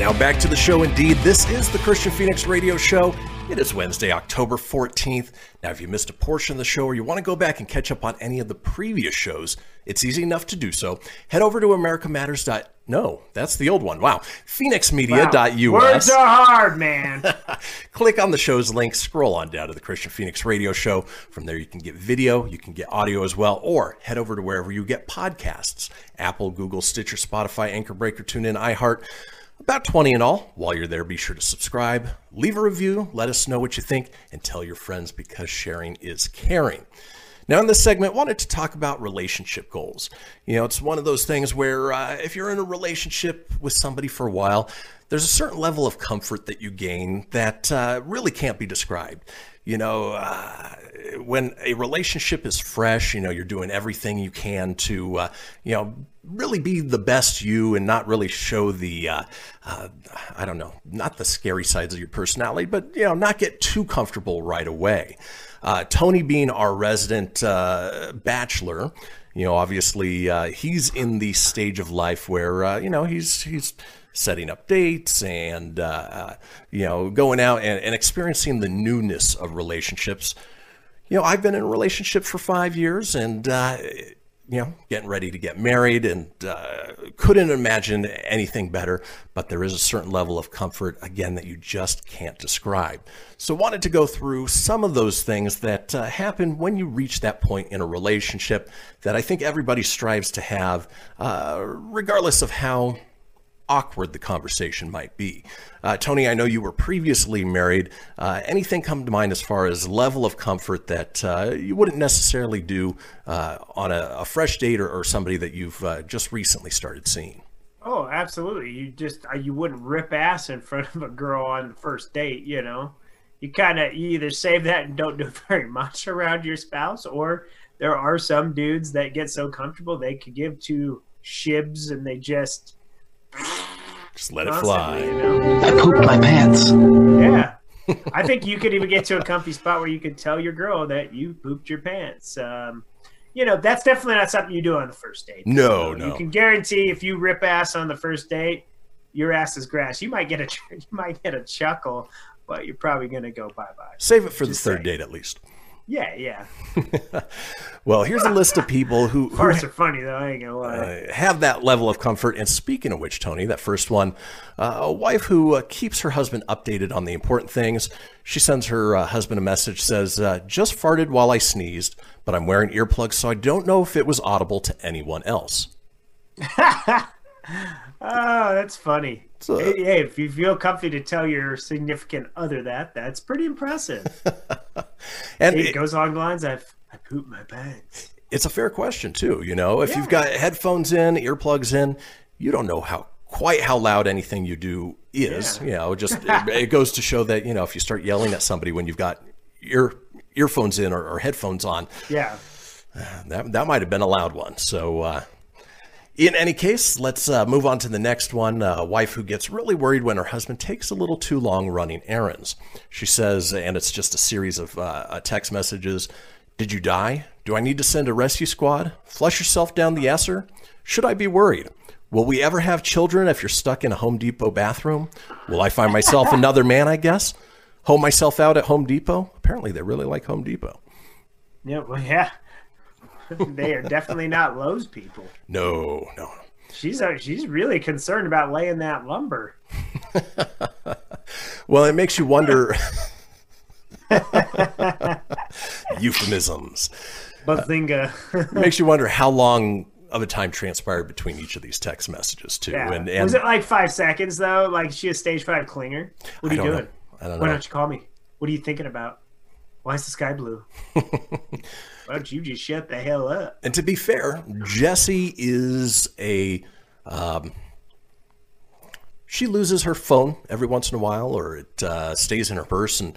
Now back to the show indeed. This is the Kristian Fenix Radio Show. It is Wednesday, October 14th. Now, if you missed a portion of the show or you want to go back and catch up on any of the previous shows, it's easy enough to do so. Head over to americamatters. No, that's the old one. Wow. FenixMedia.us. Words are hard, man. Click on the show's link, scroll on down to the Kristian Fenix Radio Show. From there, you can get video, you can get audio as well, or head over to wherever you get podcasts Apple, Google, Stitcher, Spotify, Anchor Breaker, TuneIn, iHeart. About 20 in all. While you're there, be sure to subscribe, leave a review, let us know what you think, and tell your friends because sharing is caring. Now, in this segment, wanted to talk about relationship goals. You know, it's one of those things where uh, if you're in a relationship with somebody for a while, there's a certain level of comfort that you gain that uh, really can't be described. You know, uh, when a relationship is fresh, you know, you're doing everything you can to, uh, you know, really be the best you and not really show the, uh, uh, I don't know, not the scary sides of your personality, but, you know, not get too comfortable right away. Uh, Tony being our resident uh, bachelor, you know, obviously uh, he's in the stage of life where, uh, you know, he's, he's, setting up dates and uh, you know going out and, and experiencing the newness of relationships. You know i've been in a relationship for five years and uh, you know getting ready to get married and uh, couldn't imagine anything better but there is a certain level of comfort again that you just can't describe. So wanted to go through some of those things that uh, happen when you reach that point in a relationship that i think everybody strives to have uh, regardless of how awkward the conversation might be. Uh, Tony, I know you were previously married. Uh, anything come to mind as far as level of comfort that uh, you wouldn't necessarily do uh, on a, a, fresh date or, or somebody that you've uh, just recently started seeing? Oh, absolutely. You just uh, you wouldn't rip ass in front of a girl on the first date. You know, you kind of you either save that and don't do very much around your spouse, or there are some dudes that get so comfortable they could give two shibs and they just just let it fly. You know? I pooped my pants. Yeah. I think you could even get to a comfy spot where you could tell your girl that you pooped your pants. Um, you know, that's definitely not something you do on the first date. No, no. You can guarantee if you rip ass on the first date, your ass is grass. You might get a you might get a chuckle, but you're probably gonna go bye bye. Save it for Just the third saying. date at least. Yeah, yeah. well, here's a list of people who, who parts are funny though. I ain't gonna lie. Uh, have that level of comfort. And speaking of which, Tony, that first one, uh, a wife who uh, keeps her husband updated on the important things. She sends her uh, husband a message says, uh, "Just farted while I sneezed, but I'm wearing earplugs, so I don't know if it was audible to anyone else." oh, that's funny. So, Hey, hey, if you feel comfy to tell your significant other that, that's pretty impressive. and it it- goes along the lines, I've I pooped my pants. it's a fair question too. You know, if Yeah. you've got headphones in, earplugs in, you don't know how quite how loud anything you do is. Yeah. You know, just it, it goes to show that you know if you start yelling at somebody when you've got ear earphones in or, or headphones on, Yeah. that that might have been a loud one. So. Uh, in any case, let's uh, move on to the next one. A wife who gets really worried when her husband takes a little too long running errands. She says, and it's just a series of uh, uh, text messages Did you die? Do I need to send a rescue squad? Flush yourself down the Esser? Should I be worried? Will we ever have children if you're stuck in a Home Depot bathroom? Will I find myself another man, I guess? Home myself out at Home Depot? Apparently, they really like Home Depot. Yeah, well, yeah. they are definitely not Lowe's people. No, no. She's uh, she's really concerned about laying that lumber. Well, it makes you wonder. Euphemisms. Bazinga. makes you wonder how long of a time transpired between each of these text messages too. Yeah. And, and was it like five seconds though? Like she a stage five clinger? What are you don't know. doing? I don't Why know. don't you call me? What are you thinking about? Why is the sky blue? Why don't you just shut the hell up? And to be fair, Jessie is a. Um, she loses her phone every once in a while, or it uh, stays in her purse, and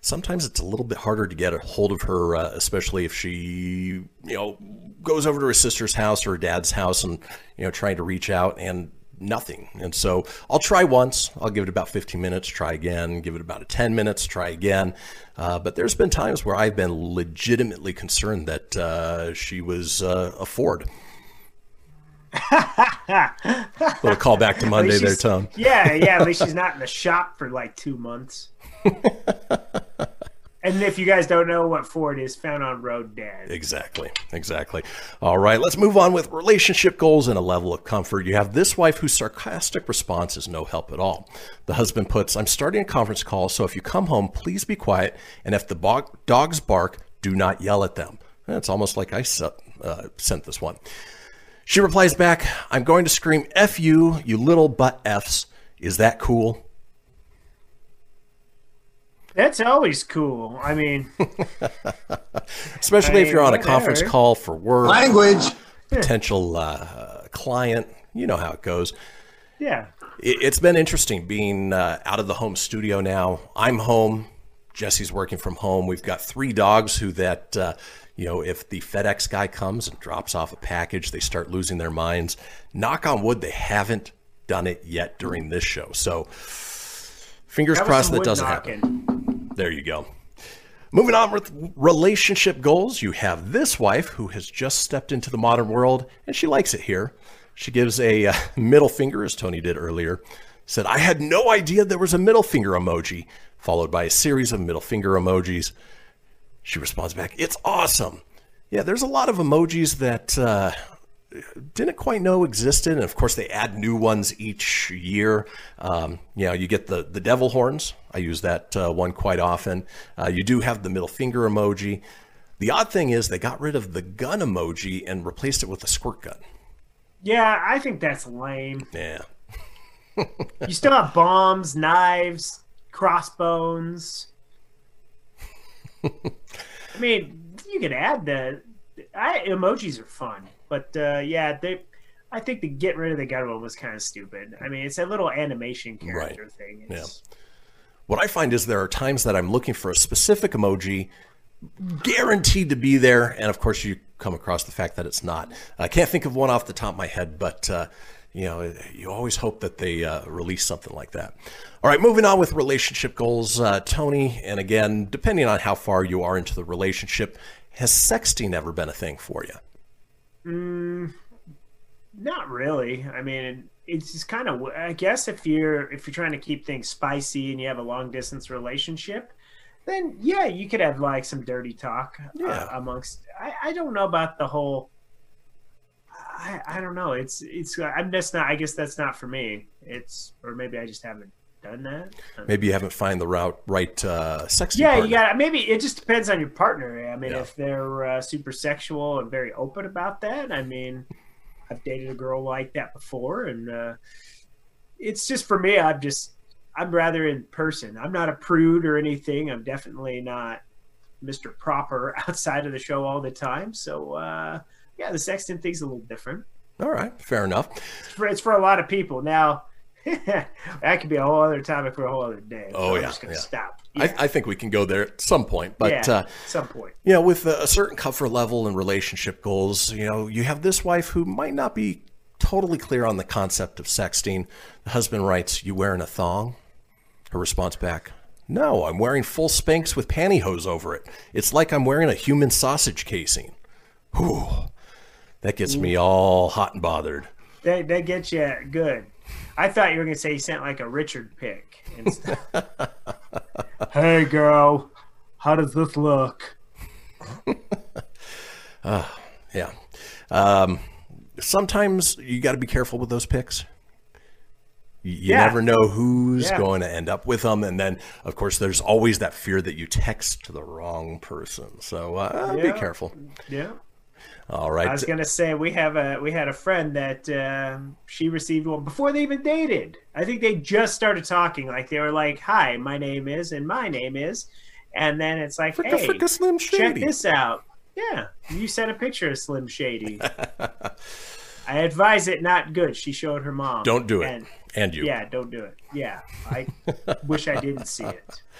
sometimes it's a little bit harder to get a hold of her, uh, especially if she, you know, goes over to her sister's house or her dad's house, and you know, trying to reach out and nothing. And so I'll try once. I'll give it about 15 minutes, try again, give it about a 10 minutes, try again. Uh, but there's been times where I've been legitimately concerned that uh, she was uh, a Ford. Little call back to Monday there, Tom. Yeah, yeah. At least she's not in the shop for like two months. and if you guys don't know what Ford is, found on Road Dad. Exactly. Exactly. All right, let's move on with relationship goals and a level of comfort. You have this wife whose sarcastic response is no help at all. The husband puts, I'm starting a conference call, so if you come home, please be quiet. And if the bo- dogs bark, do not yell at them. It's almost like I uh, sent this one. She replies back, I'm going to scream F you, you little butt Fs. Is that cool? That's always cool. I mean, Especially if you're on a whatever. conference call for work. Language. Potential uh, client. You know how it goes. yeah. It- It's been interesting being uh, out of the home studio now. I'm home. Jesse's working from home. We've got three dogs who that uh, you know if the FedEx guy comes and drops off a package, they start losing their minds. Knock on wood, they haven't done it yet during this show. So fingers That crossed that doesn't knocking. happen. There you go. Moving on with relationship goals, you have this wife who has just stepped into the modern world and she likes it here. She gives a uh, middle finger, as Tony did earlier. Said, I had no idea there was a middle finger emoji, followed by a series of middle finger emojis. She responds back, It's awesome. Yeah, there's a lot of emojis that uh, didn't quite know existed, and of course they add new ones each year. Um, you know, you get the the devil horns. I use that uh, one quite often. Uh, you do have the middle finger emoji. The odd thing is they got rid of the gun emoji and replaced it with a squirt gun. Yeah, I think that's lame. Yeah, You still have bombs, knives, crossbones. I mean, you could add the I, emojis are fun, but uh, yeah, they. I think the get rid of the gun was kind of stupid. I mean, it's a little animation character thing. It's, what I find is there are times that I'm looking for a specific emoji guaranteed to be there. And of course, you come across the fact that it's not. I can't think of one off the top of my head, but uh, you know, you always hope that they uh, release something like that. All right, moving on with relationship goals, uh, Tony. And again, depending on how far you are into the relationship, has sexting ever been a thing for you? Not really. I mean, it's just kind of. I guess if you're if you're trying to keep things spicy and you have a long distance relationship, then yeah, you could have like some dirty talk Yeah. uh, amongst. I, I don't know about the whole. I, I don't know. It's it's. I'm just not. I guess that's not for me. It's or maybe I just haven't done that. Maybe you haven't found the route right uh, sexting. Yeah, partner. you got. Maybe it just depends on your partner. I mean, Yeah. if they're uh, super sexual and very open about that, I mean, I've dated a girl like that before, and uh, it's just for me. I'm just I'm rather in person. I'm not a prude or anything. I'm definitely not Mr. Proper outside of the show all the time. So uh, yeah, the sexting thing's a little different. All right, fair enough. It's for, it's for a lot of people now. that could be a whole other topic for a whole other day. So Oh, I'm yeah, just gonna yeah. stop. I, I think we can go there at some point, but yeah, uh, at some point. you know, with a certain comfort level and relationship goals, you know, you have this wife who might not be totally clear on the concept of sexting. The husband writes, "You wearing a thong?" Her response back, "No, I'm wearing full spanks with pantyhose over it. It's like I'm wearing a human sausage casing." Whew, that gets me all hot and bothered. They they get you good. I thought you were gonna say he sent like a Richard pick. and stuff. hey girl, how does this look? Yeah. Um, sometimes you got to be careful with those picks. You, you Yeah. never know who's Yeah. going to end up with them, and then of course there's always that fear that you text to the wrong person. So uh, be careful. Yeah. All I was gonna say we have a we had a friend that um, she received one before they even dated. I think they just started talking. Like they were like, "Hi, my name is," and my name is, and then it's like, Fricka, "Hey, fricka, Slim check this out." Yeah, you sent a picture of Slim Shady. I advise it not good. She showed her mom. Don't do it. And, And you. yeah, don't do it. Yeah, I wish I didn't see it.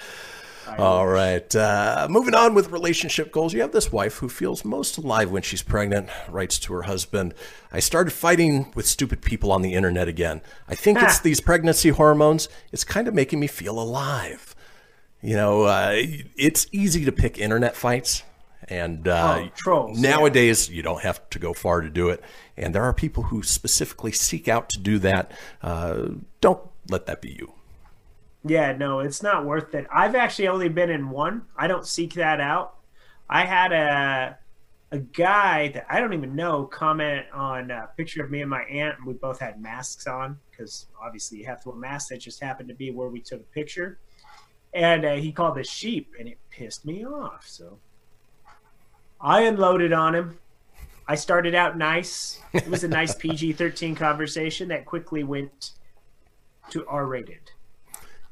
All right. Uh, moving on with relationship goals. You have this wife who feels most alive when she's pregnant, writes to her husband, I started fighting with stupid people on the internet again. I think it's these pregnancy hormones. It's kind of making me feel alive. You know, uh, it's easy to pick internet fights. And uh, Oh, trolls, yeah. nowadays, you don't have to go far to do it. And there are people who specifically seek out to do that. Uh, don't let that be you. Yeah, no, it's not worth it. I've actually only been in one. I don't seek that out. I had a a guy that I don't even know comment on a picture of me and my aunt, and we both had masks on because obviously you have to wear masks. That just happened to be where we took a picture, and uh, he called us sheep, and it pissed me off. So I unloaded on him. I started out nice. It was a nice PG thirteen conversation that quickly went to R rated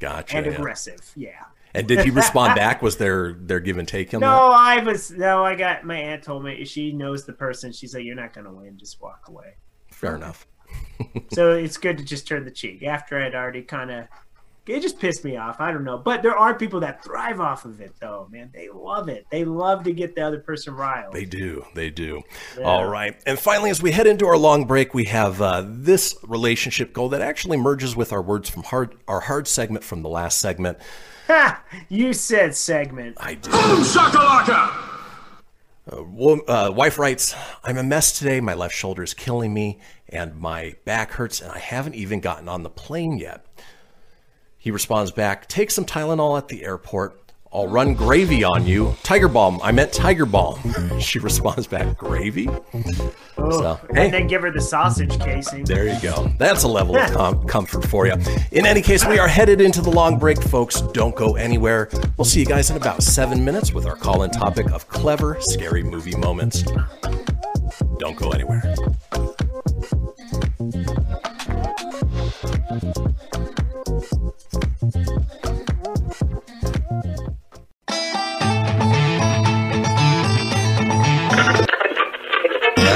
Gotcha. and yeah. aggressive. Yeah. And did he respond back? Was there their give and take on No, that? I was no. I got my aunt told me she knows the person. She's like, "You're not gonna win. Just walk away." Fair enough. so it's good to just turn the cheek after I'd already kind of. It just pissed me off. I don't know, but there are people that thrive off of it, though. Man, they love it. They love to get the other person riled. They do. They do. All right. And finally, as we head into our long break, we have uh, this relationship goal that actually merges with our words from hard, our hard segment from the last segment. Ha! You said segment. I did. Boom shakalaka! Wo- uh, wife writes, I'm a mess today. My left shoulder is killing me, and my back hurts, and I haven't even gotten on the plane yet. He responds back, Take some Tylenol at the airport. I'll run gravy on you. Tiger balm. I meant tiger balm. she responds back, Gravy? Oh, So, hey. And then give her the sausage casing. There you go. That's a level of com- comfort for you. In any case, we are headed into the long break, folks. Don't go anywhere. We'll see you guys in about seven minutes with our call in topic of clever, scary movie moments. Don't go anywhere.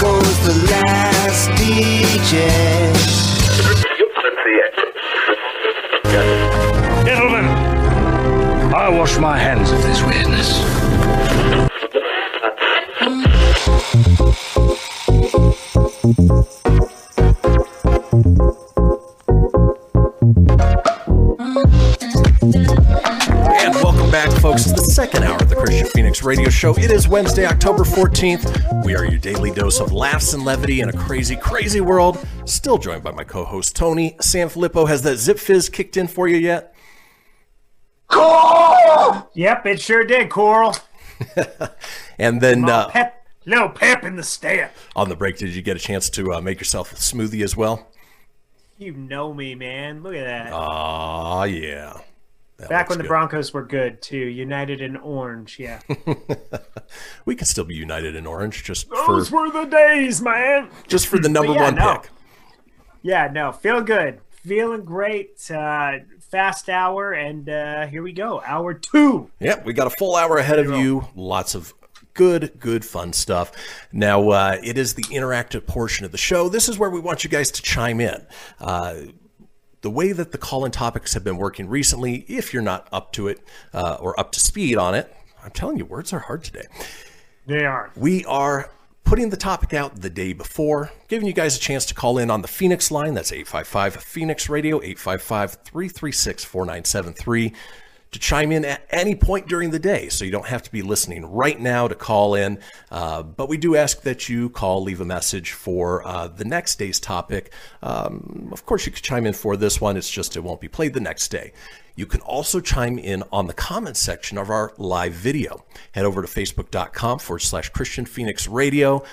Goes the last DJ. Gentlemen, I wash my hands of this weirdness. Radio Show. It is Wednesday, October 14th. We are your daily dose of laughs and levity in a crazy, crazy world. Still joined by my co host, Tony. Sam Filippo, has that Zipfizz kicked in for you yet? Coral! Yep, it sure did, Coral. And then uh, Pep, little pep in the step. on the break, did you get a chance to uh, make yourself a smoothie as well? You know me, man. Look at that. Ah, yeah. That Back when the good. Broncos were good too, United in orange. Yeah, We can still be united in orange just for those were the days, man. just for the number yeah, one no. pick. Yeah, no, feel good, feeling great. Uh, fast hour, and uh, here we go, hour two. Yep, we got a full hour ahead of you. Lots of good, good, fun stuff. Now, uh, it is the interactive portion of the show. This is where we want you guys to chime in. Uh, the way that the call in topics have been working recently, if you're not up to it uh, or up to speed on it, I'm telling you, words are hard today. They are. We are putting the topic out the day before, giving you guys a chance to call in on the Fenix line. That's 855 Fenix Radio, 855 336 4973, to chime in at any point during the day. So you don't have to be listening right now to call in. Uh, but we do ask that you call, leave a message for uh, the next day's topic. Um, of course, you could chime in for this one, it's just it won't be played the next day. You can also chime in on the comment section of our live video. Head over to facebook.com forward slash Kristian Fenix Radio.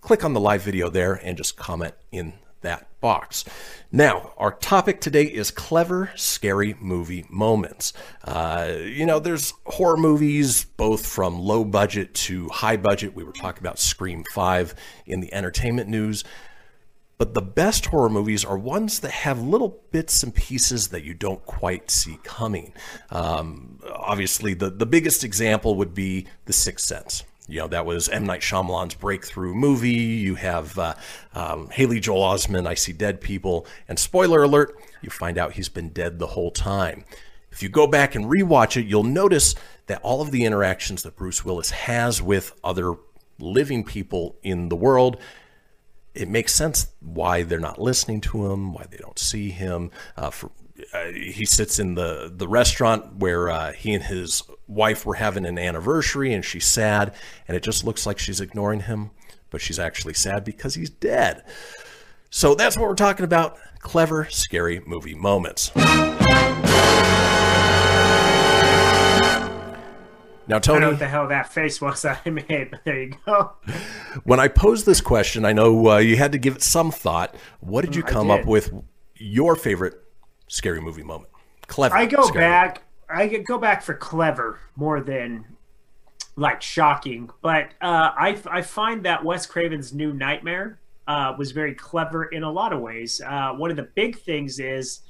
Click on the live video there and just comment in that box. Now, our topic today is clever, scary movie moments. Uh, you know, there's horror movies, both from low budget to high budget. We were talking about Scream 5 in the entertainment news. But the best horror movies are ones that have little bits and pieces that you don't quite see coming. Um, obviously, the, the biggest example would be The Sixth Sense. You know, that was M. Night Shyamalan's breakthrough movie. You have uh, um, Haley Joel Osment, I See Dead People. And spoiler alert, you find out he's been dead the whole time. If you go back and rewatch it, you'll notice that all of the interactions that Bruce Willis has with other living people in the world it makes sense why they're not listening to him, why they don't see him. Uh, for, uh, he sits in the the restaurant where uh, he and his wife were having an anniversary, and she's sad, and it just looks like she's ignoring him, but she's actually sad because he's dead. So that's what we're talking about: clever, scary movie moments. Now, I don't know Tony, what the hell that face was that I made, but there you go. when I posed this question, I know uh, you had to give it some thought. What did you come up with? Your favorite scary movie moment? Clever. I go back. I could go back for clever more than like shocking, but uh, I I find that Wes Craven's New Nightmare uh, was very clever in a lot of ways. Uh, one of the big things is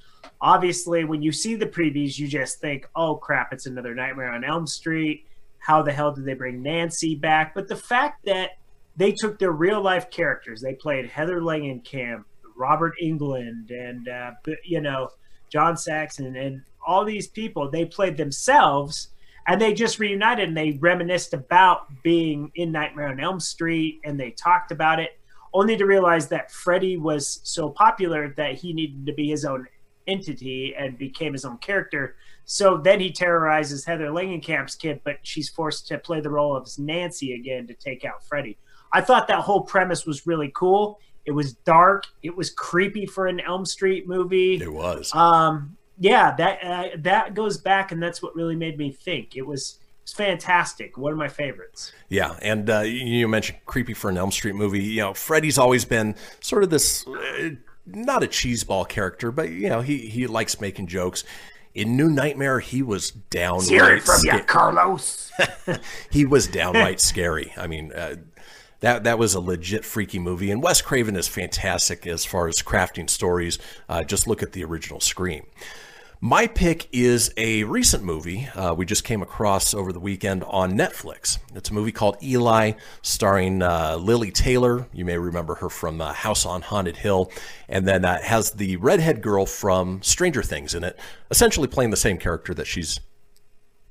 obviously when you see the previews, you just think, "Oh crap, it's another Nightmare on Elm Street." How the hell did they bring Nancy back? But the fact that they took their real life characters, they played Heather Langenkamp, Robert Englund, and uh, you know John Saxon, and all these people. They played themselves, and they just reunited and they reminisced about being in Nightmare on Elm Street, and they talked about it. Only to realize that Freddy was so popular that he needed to be his own entity and became his own character. So then he terrorizes Heather Langenkamp's kid, but she's forced to play the role of Nancy again to take out Freddy. I thought that whole premise was really cool. It was dark. It was creepy for an Elm Street movie. It was. Um, yeah, that uh, that goes back, and that's what really made me think. It was it's fantastic. One of my favorites. Yeah, and uh, you mentioned creepy for an Elm Street movie. You know, Freddy's always been sort of this, uh, not a cheeseball character, but you know, he he likes making jokes. In New Nightmare, he was downright. Hear it from you, Carlos. he was downright scary. I mean, uh, that that was a legit freaky movie. And Wes Craven is fantastic as far as crafting stories. Uh, just look at the original Scream. My pick is a recent movie uh, we just came across over the weekend on Netflix. It's a movie called Eli, starring uh, Lili Taylor. You may remember her from uh, House on Haunted Hill, and then uh, has the redhead girl from Stranger Things in it, essentially playing the same character that she's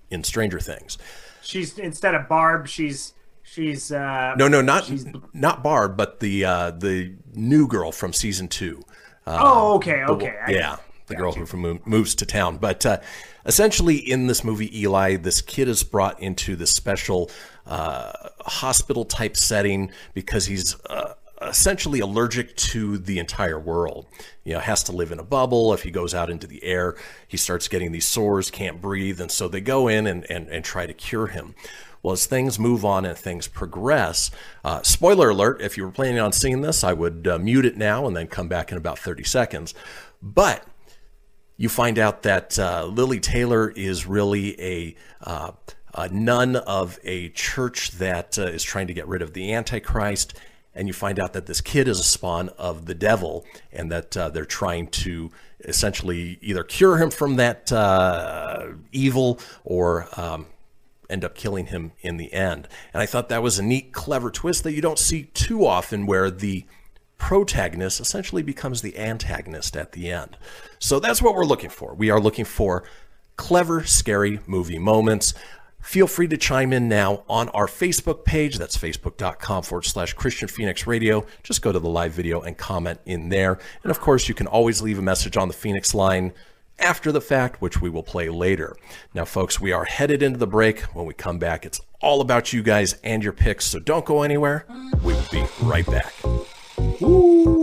in Stranger Things. She's instead of Barb, she's she's uh, No, no, not not Barb, but the uh, the new girl from season two. Uh, Oh, okay, okay. I- yeah, the girl who mo- moves to town. But uh, essentially, in this movie, Eli, this kid is brought into this special uh, hospital type setting because he's uh, essentially allergic to the entire world. You know, has to live in a bubble. If he goes out into the air, he starts getting these sores, can't breathe. And so they go in and, and, and try to cure him. Well, as things move on and things progress, uh, spoiler alert, if you were planning on seeing this, I would uh, mute it now and then come back in about 30 seconds. But you find out that uh, Lili Taylor is really a, uh, a nun of a church that uh, is trying to get rid of the Antichrist. And you find out that this kid is a spawn of the devil and that uh, they're trying to essentially either cure him from that uh, evil or um, end up killing him in the end. And I thought that was a neat, clever twist that you don't see too often where the protagonist essentially becomes the antagonist at the end. So that's what we're looking for. We are looking for clever, scary movie moments. Feel free to chime in now on our Facebook page. That's facebook.com forward slash Kristian Fenix Radio. Just go to the live video and comment in there. And of course, you can always leave a message on the Fenix line after the fact, which we will play later. Now, folks, we are headed into the break. When we come back, it's all about you guys and your picks, so don't go anywhere. We will be right back.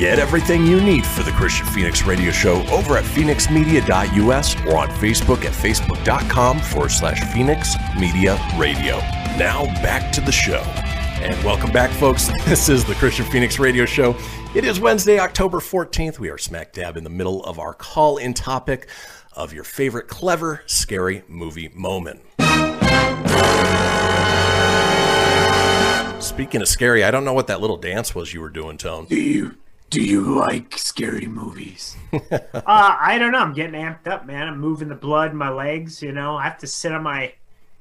Get everything you need for the Kristian Fenix Radio Show over at fenixmedia.us or on Facebook at facebook.com forward slash Fenix Media Radio. Now back to the show. And welcome back, folks. This is the Kristian Fenix Radio Show. It is Wednesday, October 14th. We are smack dab in the middle of our call in topic of your favorite clever, scary movie moment. Speaking of scary, I don't know what that little dance was you were doing, Tone. Do you do you like scary movies? Uh, I don't know. I'm getting amped up, man. I'm moving the blood in my legs. You know, I have to sit on my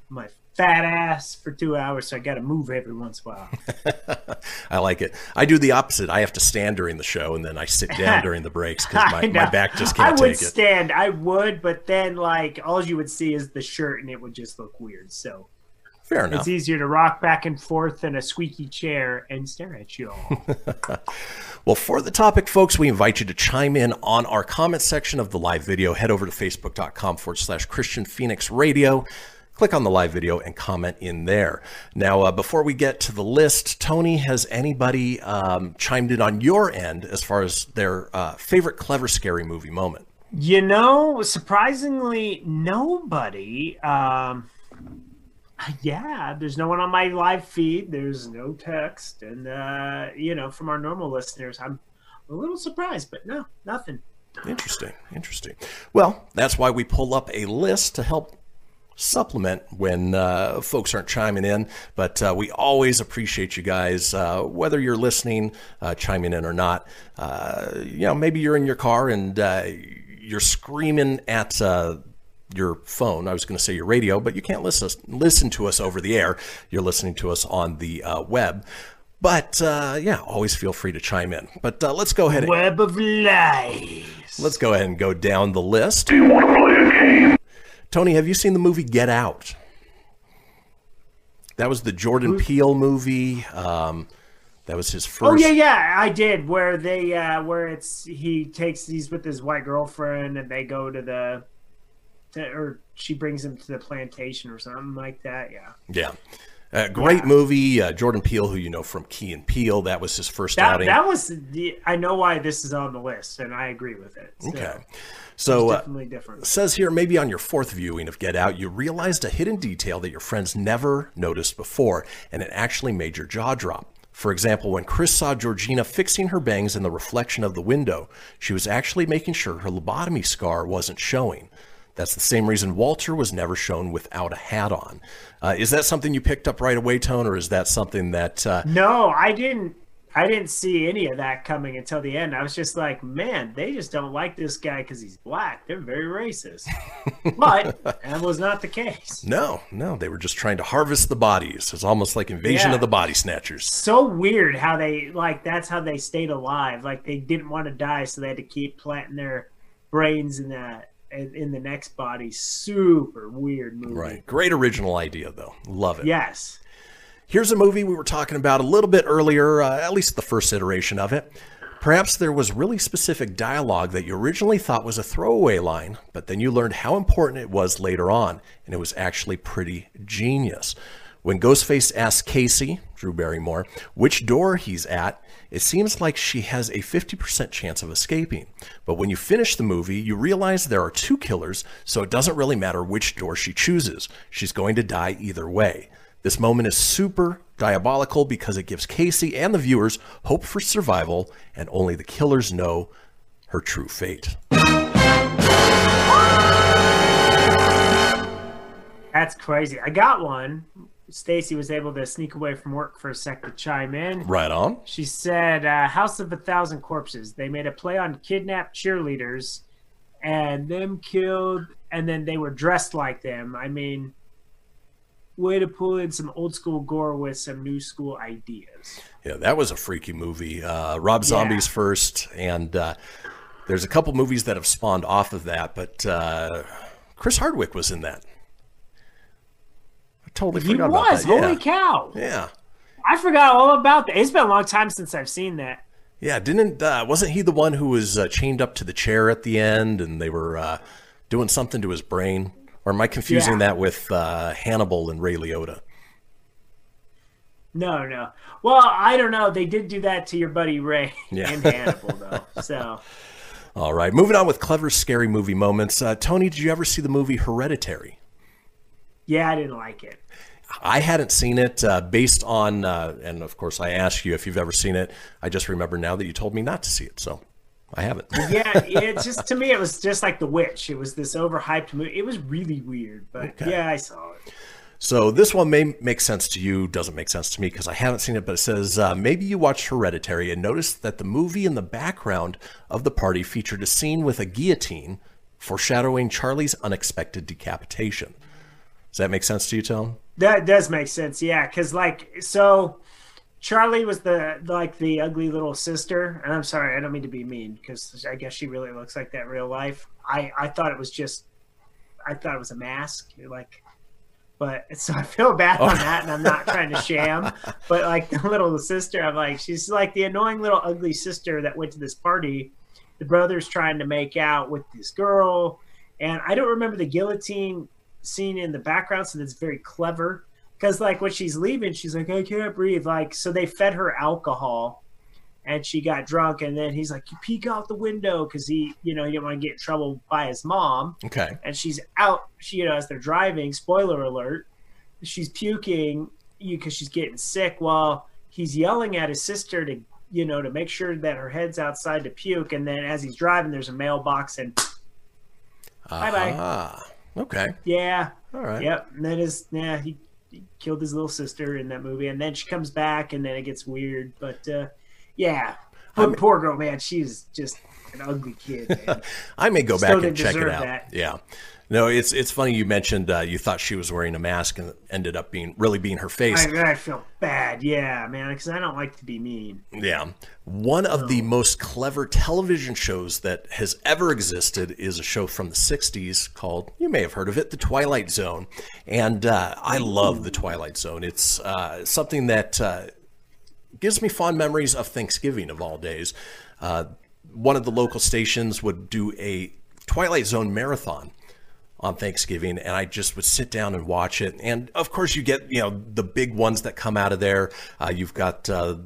my fat ass for two hours, so I got to move every once in a while. I like it. I do the opposite. I have to stand during the show and then I sit down during the breaks because my, my back just can't would take it. stand. I would, but then like all you would see is the shirt, and it would just look weird. So Fair enough. it's easier to rock back and forth in a squeaky chair and stare at you all. Well, for the topic, folks, we invite you to chime in on our comment section of the live video. Head over to facebook.com forward slash Kristian Fenix Radio. Click on the live video and comment in there. Now, uh, before we get to the list, Tony, has anybody um, chimed in on your end as far as their uh, favorite clever, scary movie moment? You know, surprisingly, nobody. Um, yeah, there's no one on my live feed. There's no text, and uh, you know, from our normal listeners, I'm a little surprised, but no, nothing. Interesting. Interesting. Well, that's why we pull up a list to help supplement when uh, folks aren't chiming in. But uh, we always appreciate you guys, uh, whether you're listening, uh, chiming in or not. Uh, you know, maybe you're in your car and uh, you're screaming at. Uh, your phone. I was going to say your radio, but you can't listen listen to us over the air. You're listening to us on the uh, web. But uh, yeah, always feel free to chime in. But uh, let's go ahead. And, Web of lies. let's go ahead and go down the list. Do you want to play a game? Tony, have you seen the movie Get Out? That was the Jordan Peele movie. Um, that was his first. Oh yeah, yeah, I did. Where they, uh, where it's he takes these with his white girlfriend, and they go to the, to, or she brings him to the plantation or something like that. Yeah, Yeah. Uh, great movie. Uh, Jordan Peele, who you know from Key and Peele, that was his first that outing. that was the. I know why this is on the list, and I agree with it. So, okay. So uh, definitely different. says here maybe on your fourth viewing of Get Out, you realized a hidden detail that your friends never noticed before, and it actually made your jaw drop. For example, when Chris saw Georgina fixing her bangs in the reflection of the window, she was actually making sure her lobotomy scar wasn't showing. That's the same reason Walter was never shown without a hat on. Uh, is that something you picked up right away, Tone, or is that something that uh, No, I didn't. I didn't see any of that coming until the end. I was just like, man, they just don't like this guy because he's black. They're very racist. but that was not the case. No, no, they were just trying to harvest the bodies. It's almost like Invasion Yeah. of the Body Snatchers. So weird how they like that's how they stayed alive. Like they didn't want to die, so they had to keep planting their brains in that in, in the next body. Super weird movie. Right. Great original idea, though. Love it. Yes. Here's a movie we were talking about a little bit earlier, uh, at least the first iteration of it. Perhaps there was really specific dialogue that you originally thought was a throwaway line, but then you learned how important it was later on, and it was actually pretty genius. When Ghostface asks Casey, Drew Barrymore, which door he's at, it seems like she has a 50% chance of escaping. But when you finish the movie, you realize there are two killers, so it doesn't really matter which door she chooses. She's going to die either way. This moment is super diabolical because it gives Casey and the viewers hope for survival, and only the killers know her true fate. That's crazy. I got one. Stacy was able to sneak away from work for a sec to chime in. Right on. She said, uh, "House of a Thousand Corpses." They made a play on kidnapped cheerleaders, and them killed, and then they were dressed like them. I mean, way to pull in some old school gore with some new school ideas. Yeah, that was a freaky movie. Uh, Rob Zombie's first, and uh, there's a couple movies that have spawned off of that, but uh, Chris Hardwick was in that. Totally He forgot was. about that. Holy yeah. cow! Yeah. I forgot all about that. It's been a long time since I've seen that. Yeah, didn't uh, wasn't he the one who was uh, chained up to the chair at the end, and they were uh, doing something to his brain? Or am I confusing Yeah. that with uh, Hannibal and Ray Liotta? No, no. Well, I don't know. They did do that to your buddy Ray Yeah. and Hannibal, though. So All right, moving on with clever, scary movie moments. Uh, Tony, did you ever see the movie Hereditary? yeah, I didn't like it. I hadn't seen it uh, based on, uh, and of course, I asked you if you've ever seen it. I just remember now that you told me not to see it, so I haven't. Yeah, it just to me it was just like The Witch. It was this overhyped movie. It was really weird, but Okay. yeah, I saw it. So this one may make sense to you, doesn't make sense to me because I haven't seen it, but it says uh, maybe you watched Hereditary and noticed that the movie in the background of the party featured a scene with a guillotine foreshadowing Charlie's unexpected decapitation. Does that make sense to you, Tom? That does make sense, yeah. Because like, so Charlie was the like the ugly little sister, and I'm sorry, I don't mean to be mean because I guess she really looks like that in real life. I I thought it was just, I thought it was a mask, like. But so I feel bad on that, oh. and I'm not trying to sham. But like the little sister, I'm like, she's like the annoying little ugly sister that went to this party. The brother's trying to make out with this girl, and I don't remember the guillotine scene in the background, so that's very clever. Because like when she's leaving, she's like, I can't breathe. Like so, they fed her alcohol, and she got drunk. And then he's like, you peek out the window because he, you know, he didn't want to get in trouble by his mom. Okay. And she's out. She, you know, as they're driving. Spoiler alert: she's puking you because she's getting sick. While he's yelling at his sister to, you know, to make sure that her head's outside to puke. And then as he's driving, there's a mailbox and Bye-bye. Ah, okay. yeah. All right. Yep. And then his yeah, he, he killed his little sister in that movie, and then she comes back, and then it gets weird. But uh, yeah, but poor girl, man, she's just an ugly kid. I may go Still back and check it out. that. Yeah. No, it's it's funny you mentioned uh, you thought she was wearing a mask and it ended up being really being her face. I, I feel bad, yeah, man, because I don't like to be mean. Yeah. One of the most clever television shows that has ever existed is a show from the 60s called, you may have heard of it, The Twilight Zone. And uh, I love The Twilight Zone. It's uh, something that uh, gives me fond memories of Thanksgiving of all days. Uh, one of the local stations would do a Twilight Zone marathon on Thanksgiving, and I just would sit down and watch it. And of course, you get you know the big ones that come out of there. Uh, you've got uh,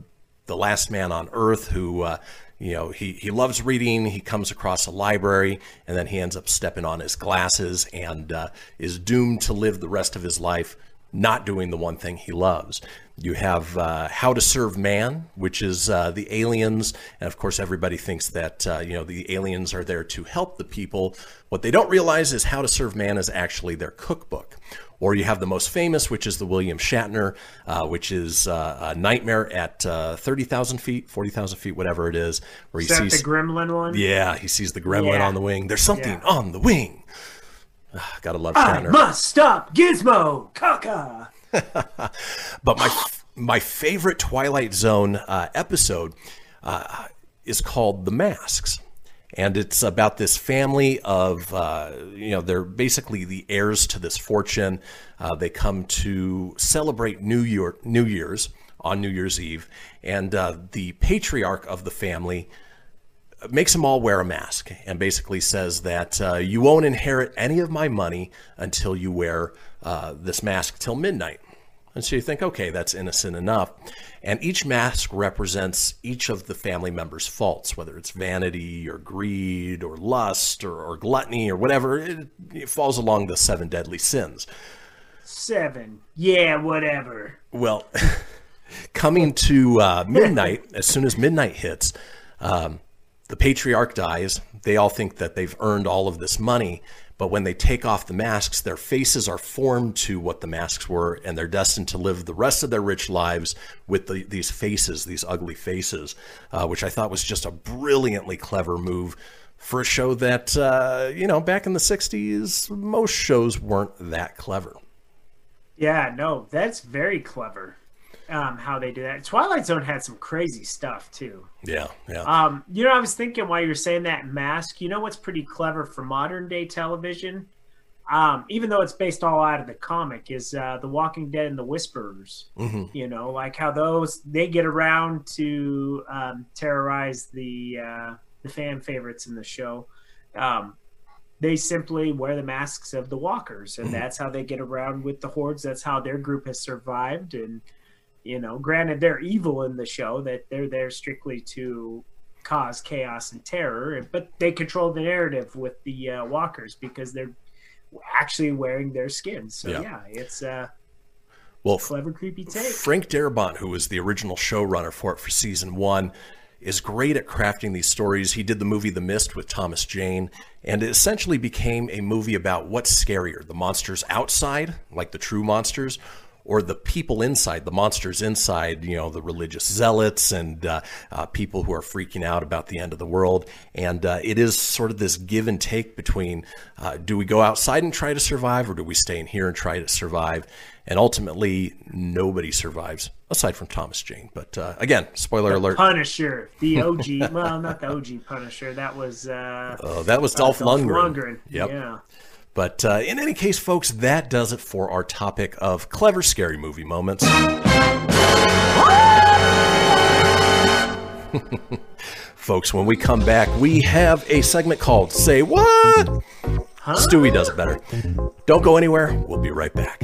the Last Man on Earth, who uh, you know he he loves reading. He comes across a library, and then he ends up stepping on his glasses and uh, is doomed to live the rest of his life not doing the one thing he loves. You have uh, How to Serve Man, which is uh, the aliens, and of course, everybody thinks that uh, you know the aliens are there to help the people. What they don't realize is How to Serve Man is actually their cookbook. Or you have the most famous, which is the William Shatner, uh, which is uh, a nightmare at uh, 30,000 feet, 40,000 feet, whatever it is, where he Is that sees. the Gremlin one? yeah, he sees the gremlin Yeah. on the wing. There's something Yeah. on the wing. Ah, gotta love Shatner. I must stop Gizmo. Caca. But my my favorite Twilight Zone uh, episode uh, is called "The Masks," and it's about this family of uh, you know they're basically the heirs to this fortune. Uh, they come to celebrate New Year New Year's on New Year's Eve, and uh, the patriarch of the family makes them all wear a mask and basically says that uh, you won't inherit any of my money until you wear uh, this mask till midnight. And so you think, okay, that's innocent enough. And each mask represents each of the family members' faults, whether it's vanity or greed or lust or, or gluttony or whatever. It, it falls along the seven deadly sins. Seven. Yeah, whatever. Well, coming to uh, midnight, as soon as midnight hits, um, the patriarch dies. They all think that they've earned all of this money, but when they take off the masks, their faces are formed to what the masks were, and they're destined to live the rest of their rich lives with the, these faces, these ugly faces, uh, which I thought was just a brilliantly clever move for a show that, uh, you know, back in the 60s, most shows weren't that clever. Yeah, no, that's very clever. Um, how they do that. Twilight Zone had some crazy stuff too. Yeah, yeah. Um, you know, I was thinking while you were saying that mask. You know what's pretty clever for modern day television, um, even though it's based all out of the comic, is uh, The Walking Dead and the Whisperers. Mhm. You know, like how those they get around to um, terrorize the uh, the fan favorites in the show. Um, they simply wear the masks of the walkers, and that's how they get around with the hordes. That's how their group has survived. And you know, granted, they're evil in the show; that they're there strictly to cause chaos and terror, but they control the narrative with the uh, walkers because they're actually wearing their skins So Yeah. yeah, it's a Well, clever, creepy take. Frank Darabont, who was the original showrunner for it for season one, is great at crafting these stories. He did the movie The Mist with Thomas Jane, and it essentially became a movie about what's scarier the monsters outside, like the true monsters, or the people inside, the monsters inside, you know, the religious zealots and uh, uh, people who are freaking out about the end of the world. And uh, it is sort of this give and take between uh, do we go outside and try to survive, or do we stay in here and try to survive? And ultimately, nobody survives aside from Thomas Jane. But uh, again, spoiler alert. Punisher, the OG. well, not the OG Punisher. That was uh, Uh, that was Dolph Dolph Lundgren. Lundgren. Yep. Yeah. But uh, in any case, folks, that does it for our topic of clever, scary movie moments. folks, when we come back, we have a segment called Say What? Stewie does it better. Don't go anywhere. We'll be right back.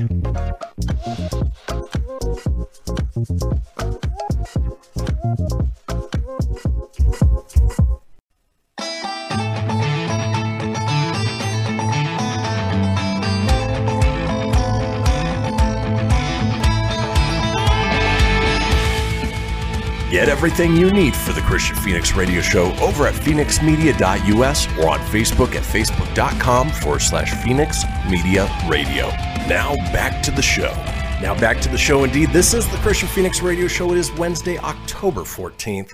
Get everything you need for the Kristian Fenix Radio Show over at fenixmedia.us or on Facebook at facebook.com forward slash Fenix Media Radio. Now back to the show. Now back to the show indeed. This is the Kristian Fenix Radio Show. It is Wednesday, October 14th.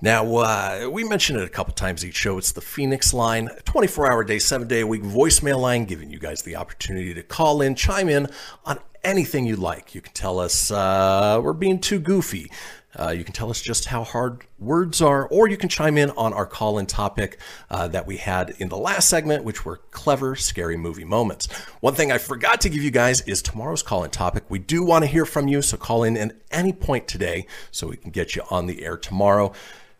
Now, uh, we mention it a couple times each show. It's the Fenix line, 24 hour day, seven day a week voicemail line, giving you guys the opportunity to call in, chime in on anything you like. You can tell us uh, we're being too goofy. Uh, you can tell us just how hard words are, or you can chime in on our call in topic uh, that we had in the last segment, which were clever, scary movie moments. One thing I forgot to give you guys is tomorrow's call in topic. We do want to hear from you, so call in at any point today so we can get you on the air tomorrow.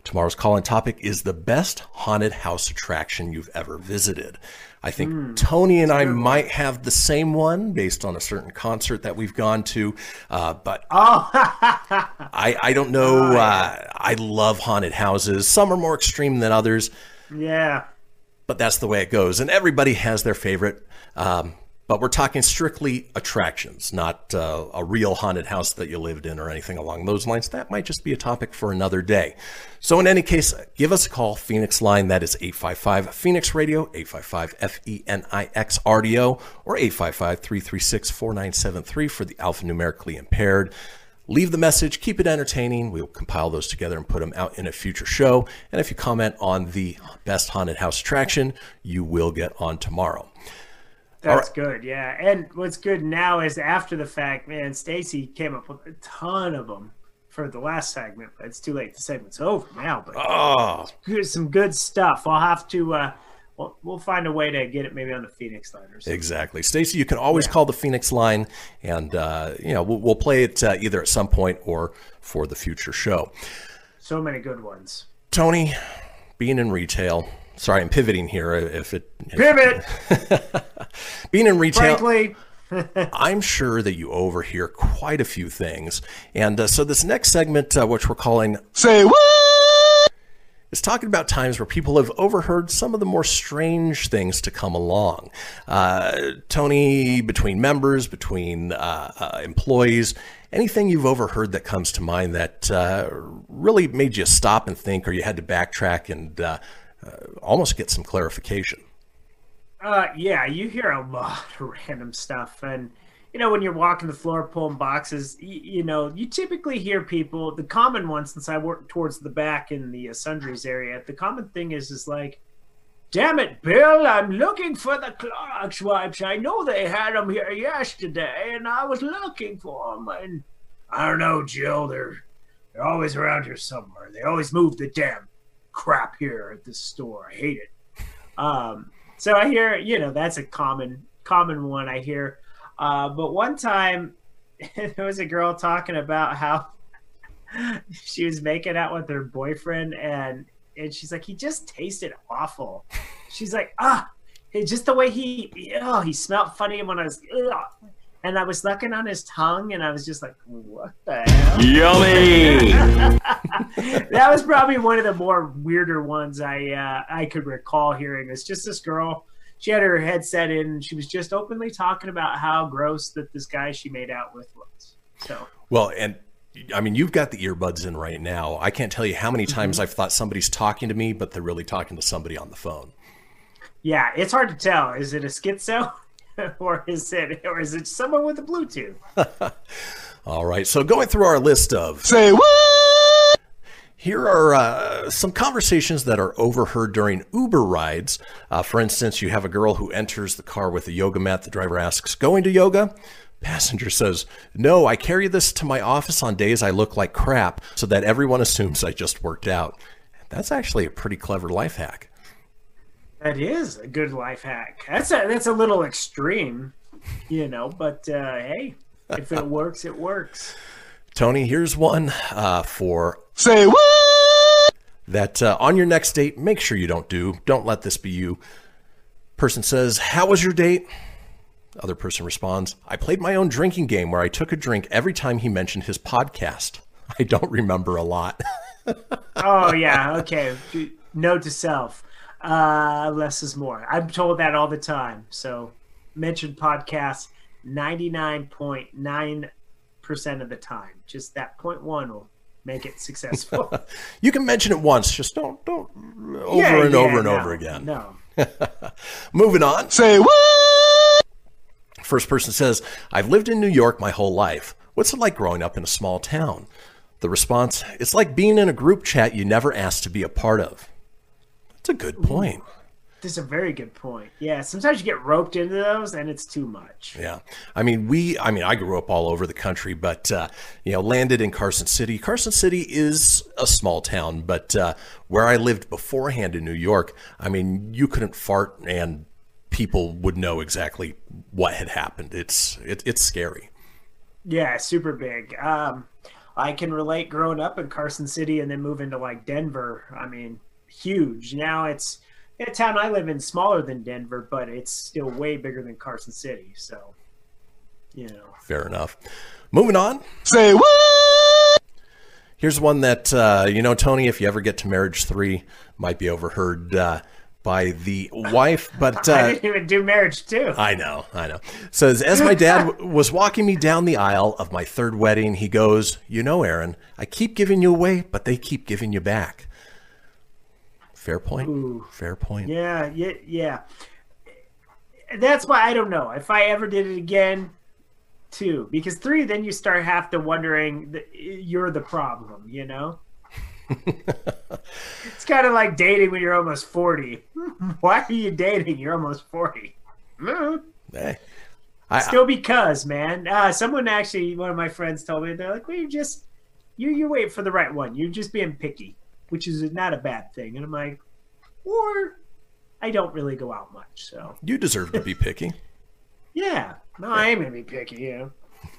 Tomorrow's call in topic is the best haunted house attraction you've ever visited. I think Tony and I might have the same one based on a certain concert that we've gone to, uh, but Oh, I, I don't know. Uh, I love haunted houses. Some are more extreme than others, yeah. but that's the way it goes. And everybody has their favorite. Um, But we're talking strictly attractions, not uh, a real haunted house that you lived in or anything along those lines. That might just be a topic for another day. So, in any case, give us a call. Fenix line, that is 855 Fenix Radio, 855 F E N I X R D O, or 855 336 4973 for the alphanumerically impaired. Leave the message, keep it entertaining. We'll compile those together and put them out in a future show. And if you comment on the best haunted house attraction, you will get on tomorrow. That's good, yeah. And what's good now is after the fact, man, Stacy came up with a ton of them for the last segment, but it's too late. The segment's over now. But Oh, here's some good stuff. I'll have to. Uh, we'll, we'll find a way to get it maybe on the Fenix line or something. exactly. Stacy, you can always call the Fenix line, and uh, you know we'll, we'll play it uh, either at some point or for the future show. So many good ones. Tony, being in retail. Sorry, I'm pivoting here. If it Pivot, being in retail, frankly. I'm sure that you overhear quite a few things. And uh, so, this next segment, uh, which we're calling Say What," is talking about times where people have overheard some of the more strange things to come along. Uh, Tony, between members, between uh, uh, employees, anything you've overheard that comes to mind that uh, really made you stop and think, or you had to backtrack and uh, almost get some clarification. Uh, yeah, you hear a lot of random stuff, and you know when you're walking the floor pulling boxes, you, you know you typically hear people. The common one, since I work towards the back in the uh, sundries area, the common thing is is like, "Damn it, Bill! I'm looking for the Clorox wipes. I know they had them here yesterday, and I was looking for them. And I don't know, Jill. They're they're always around here somewhere. They always move the damn crap here at this store. I hate it." Um, so I hear, you know, that's a common common one I hear. Uh, but one time there was a girl talking about how she was making out with her boyfriend and and she's like, he just tasted awful. She's like, ah, just the way he, oh, he smelled funny when I was, ugh. And I was sucking on his tongue, and I was just like, what the hell? Yummy! that was probably one of the more weirder ones I uh, I could recall hearing. It's just this girl. She had her headset in. And she was just openly talking about how gross that this guy she made out with was. So Well, and I mean, you've got the earbuds in right now. I can't tell you how many times I've thought somebody's talking to me, but they're really talking to somebody on the phone. yeah, it's hard to tell. Is it a schizo, or is it or is it someone with a Bluetooth? All right. So going through our list of Say what? here are uh, some conversations that are overheard during Uber rides. Uh, for instance, you have a girl who enters the car with a yoga mat. The driver asks, "Going to yoga?" Passenger says, "No, I carry this to my office on days I look like crap, so that everyone assumes I just worked out." That's actually a pretty clever life hack. That is a good life hack. That's a that's a little extreme, you know. But uh, hey, if it works, it works. Tony, here's one uh, for Say what? that uh, on your next date, make sure you don't do. Don't let this be you. Person says, How was your date? Other person responds, I played my own drinking game where I took a drink every time he mentioned his podcast. I don't remember a lot. Oh yeah, okay. Note to self: uh, less is more. I'm told that all the time. So, mention podcasts ninety nine point nine percent of the time. Just that point one will make it successful. you can mention it once, just don't don't over Yeah, and yeah, over and no, over again. No. Moving on. Say what? First person says, I've lived in New York my whole life. What's it like growing up in a small town? The response, it's like being in a group chat you never asked to be a part of. That's a good point. This is a very good point. Yeah, sometimes you get roped into those and it's too much. Yeah. I mean, we, I mean, I grew up all over the country, but, uh, you know, landed in Carson City. Carson City is a small town, but uh, where I lived beforehand in New York, I mean, you couldn't fart and people would know exactly what had happened. It's, it, it's scary. Yeah, super big. Um, I can relate growing up in Carson City and then moving to like Denver. I mean, huge. Now it's a town I live in smaller than Denver, but it's still way bigger than Carson City. So, you know, Fair enough. Moving on. Say what? Here's one that, uh, you know, Tony, if you ever get to marriage three, might be overheard. Uh, by the wife, but I uh, didn't even do marriage too. I know, I know. Says, as my dad w- was walking me down the aisle of my third wedding, he goes, You know, Aaron, I keep giving you away, but they keep giving you back. Fair point. Fair point. Yeah, yeah, yeah. That's why I don't know if I ever did it again. Two, because three, then you start half to wondering that you're the problem. You know, it's kind of like dating when you're almost forty. Why are you dating? You're almost forty. Mm. Hey, I, Still because, man. Uh, someone actually, one of my friends told me they're like, "Well, you just you you wait for the right one. You're just being picky, which is not a bad thing." And I'm like, or I don't really go out much, so you deserve to be picky. yeah. No, I am gonna be picky. You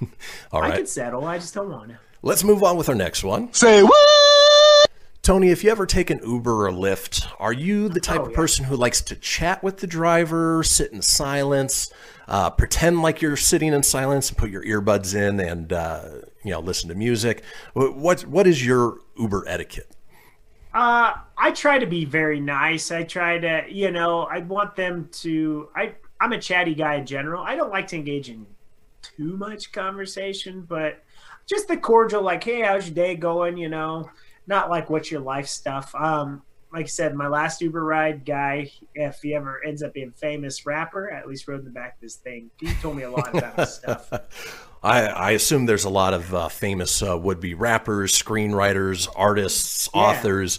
All right. I right. could settle. I just don't want to. Let's move on with our next one. Say what? Tony, if you ever take an Uber or Lyft, are you the type Oh, of yeah. person who likes to chat with the driver, sit in silence, uh, pretend like you're sitting in silence, and put your earbuds in and uh, you know listen to music? What what is your Uber etiquette? Uh, I try to be very nice. I try to, you know, I want them to. I I'm a chatty guy in general. I don't like to engage in too much conversation, but just the cordial, like, hey, how's your day going? You know, not like what's your life stuff. Um, like I said, my last Uber ride guy, if he ever ends up being famous rapper, at least rode in the back of this thing. He told me a lot about his stuff. I, I assume there's a lot of uh, famous uh, would-be rappers, screenwriters, artists, Yeah. authors.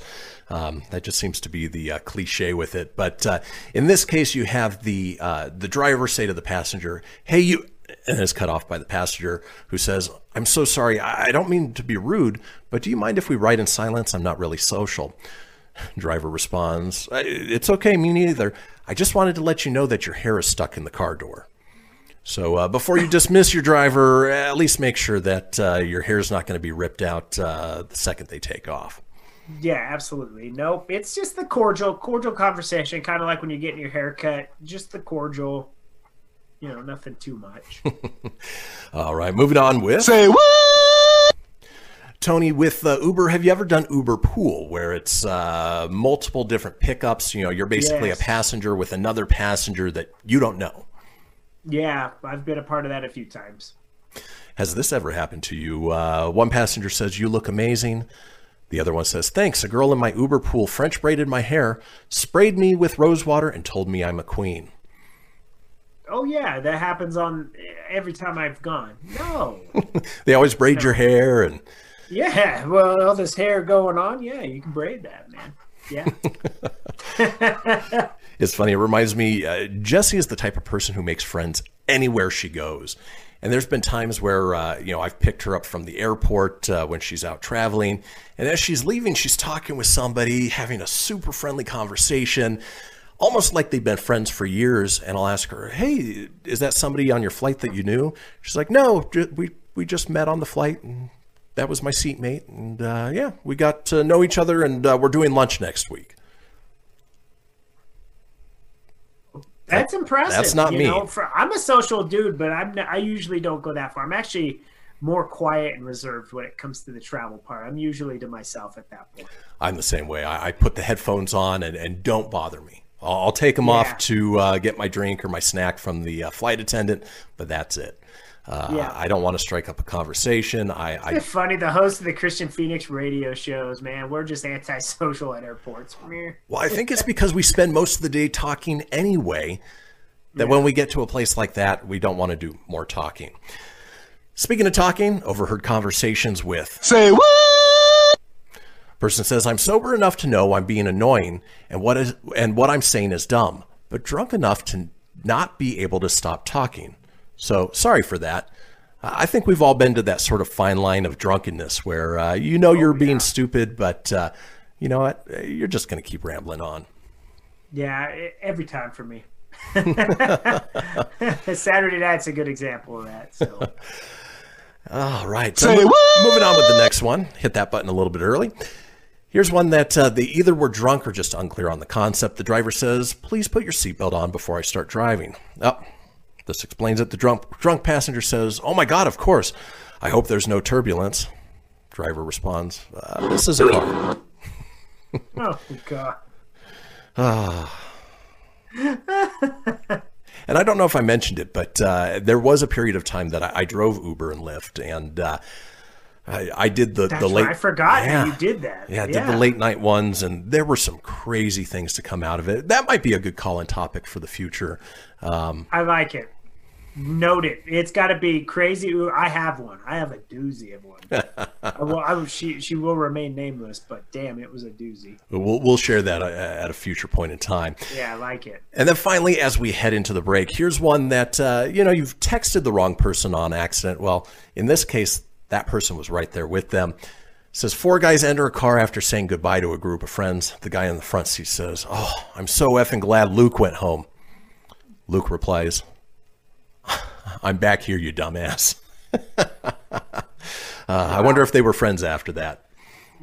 Um, that just seems to be the uh, cliche with it. But uh, in this case, you have the uh, the driver say to the passenger, "Hey, you," and it's cut off by the passenger who says, "I'm so sorry. I don't mean to be rude, but do you mind if we write in silence? I'm not really social." Driver responds, "Uh, "It's okay, me neither. I just wanted to let you know that your hair is stuck in the car door." So uh, before you dismiss your driver, at least make sure that uh, your hair's not going to be ripped out uh, the second they take off. Yeah, absolutely. Nope. It's just the cordial, cordial conversation, kind of like when you're getting your hair cut. Just the cordial, you know, nothing too much. All right, moving on with Say what? Tony with uh, Uber. Have you ever done Uber Pool, where it's uh, multiple different pickups? You know, you're basically Yes. a passenger with another passenger that you don't know. Yeah, I've been a part of that a few times. Has this ever happened to you? Uh, one passenger says, You look amazing. The other one says, Thanks. A girl in my Uber pool French braided my hair, sprayed me with rose water, and told me I'm a queen. Oh yeah, that happens on every time I've gone. No. They always braid your hair and Yeah, well, all this hair going on. Yeah, you can braid that, man. Yeah. It's funny. It reminds me, uh, Jessie is the type of person who makes friends anywhere she goes. And there's been times where, uh, you know, I've picked her up from the airport uh, when she's out traveling. And as she's leaving, she's talking with somebody, having a super friendly conversation, almost like they've been friends for years. And I'll ask her, hey, is that somebody on your flight that you knew? She's like, no, we, we just met on the flight. And that was my seatmate. And uh, yeah, we got to know each other and uh, we're doing lunch next week. That's impressive. that's not you me. Know, for, I'm a social dude, but I'm not, I usually don't go that far. I'm actually more quiet and reserved when it comes to the travel part. I'm usually to myself at that point. I'm the same way. I, I put the headphones on and, and don't bother me. I'll, I'll take them Yeah. off to uh, get my drink or my snack from the uh, flight attendant, but that's it. Uh, Yeah. I don't want to strike up a conversation. I, I It's funny. The host of the Kristian Fenix radio shows, man, we're just antisocial at airports. Meh. well, I think it's because we spend most of the day talking anyway. That when we get to a place like that, we don't want to do more talking. Speaking of talking, overheard conversations with Say what? Person says, I'm sober enough to know I'm being annoying and what is and what I'm saying is dumb, but drunk enough to not be able to stop talking. So sorry for that. I think we've all been to that sort of fine line of drunkenness where uh, you know you're being stupid, but uh, you know what? You're just going to keep rambling on. Yeah, every time for me. Saturday night's a good example of that. So All right. So mo- Moving on with the next one. Hit that button a little bit early. Here's one that uh, they either were drunk or just unclear on the concept. The driver says, "Please put your seatbelt on before I start driving." Oh, this explains it. The drunk drunk passenger says, "Oh my God, of course. I hope there's no turbulence." Driver responds, uh, "This is a car." oh god. And I don't know if I mentioned it, but uh, there was a period of time that I, I drove Uber and Lyft, and uh, I, I did the That's the late. I forgot yeah. you did that. Yeah, I did the late night ones, and there were some crazy things to come out of it. That might be a good call-in topic for the future. Um, I like it. Note it. It's got to be crazy. I have one. I have a doozy of one. I will, I will, she she will remain nameless, but damn, it was a doozy. we'll we'll share that uh, at a future point in time. Yeah, I like it. And then finally, as we head into the break, here's one that uh, you know you've texted the wrong person on accident. Well, in this case, that person was right there with them. It says four guys enter a car after saying goodbye to a group of friends. The guy in the front seat says, "Oh, I'm so effing glad Luke went home." Luke replies, "I'm back here, you dumbass." uh, I wonder if they were friends after that.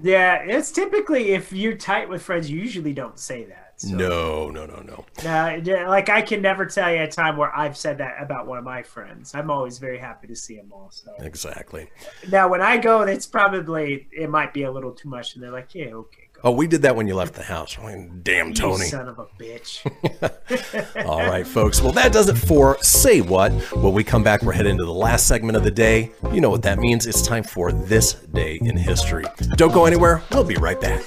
Yeah, it's typically if you're tight with friends, you usually don't say that. So. No, no, no, no. Uh, like I can never tell you a time where I've said that about one of my friends. I'm always very happy to see them all. So Exactly. now when I go, it's probably it might be a little too much, and they're like, "Yeah, okay, go." Oh, we did that when you left the house. Damn, You Tony. son of a bitch. All right, folks. Well, that does it for Say What. When we come back, we're heading into the last segment of the day. You know what that means. It's time for This Day in History. Don't go anywhere. We'll be right back.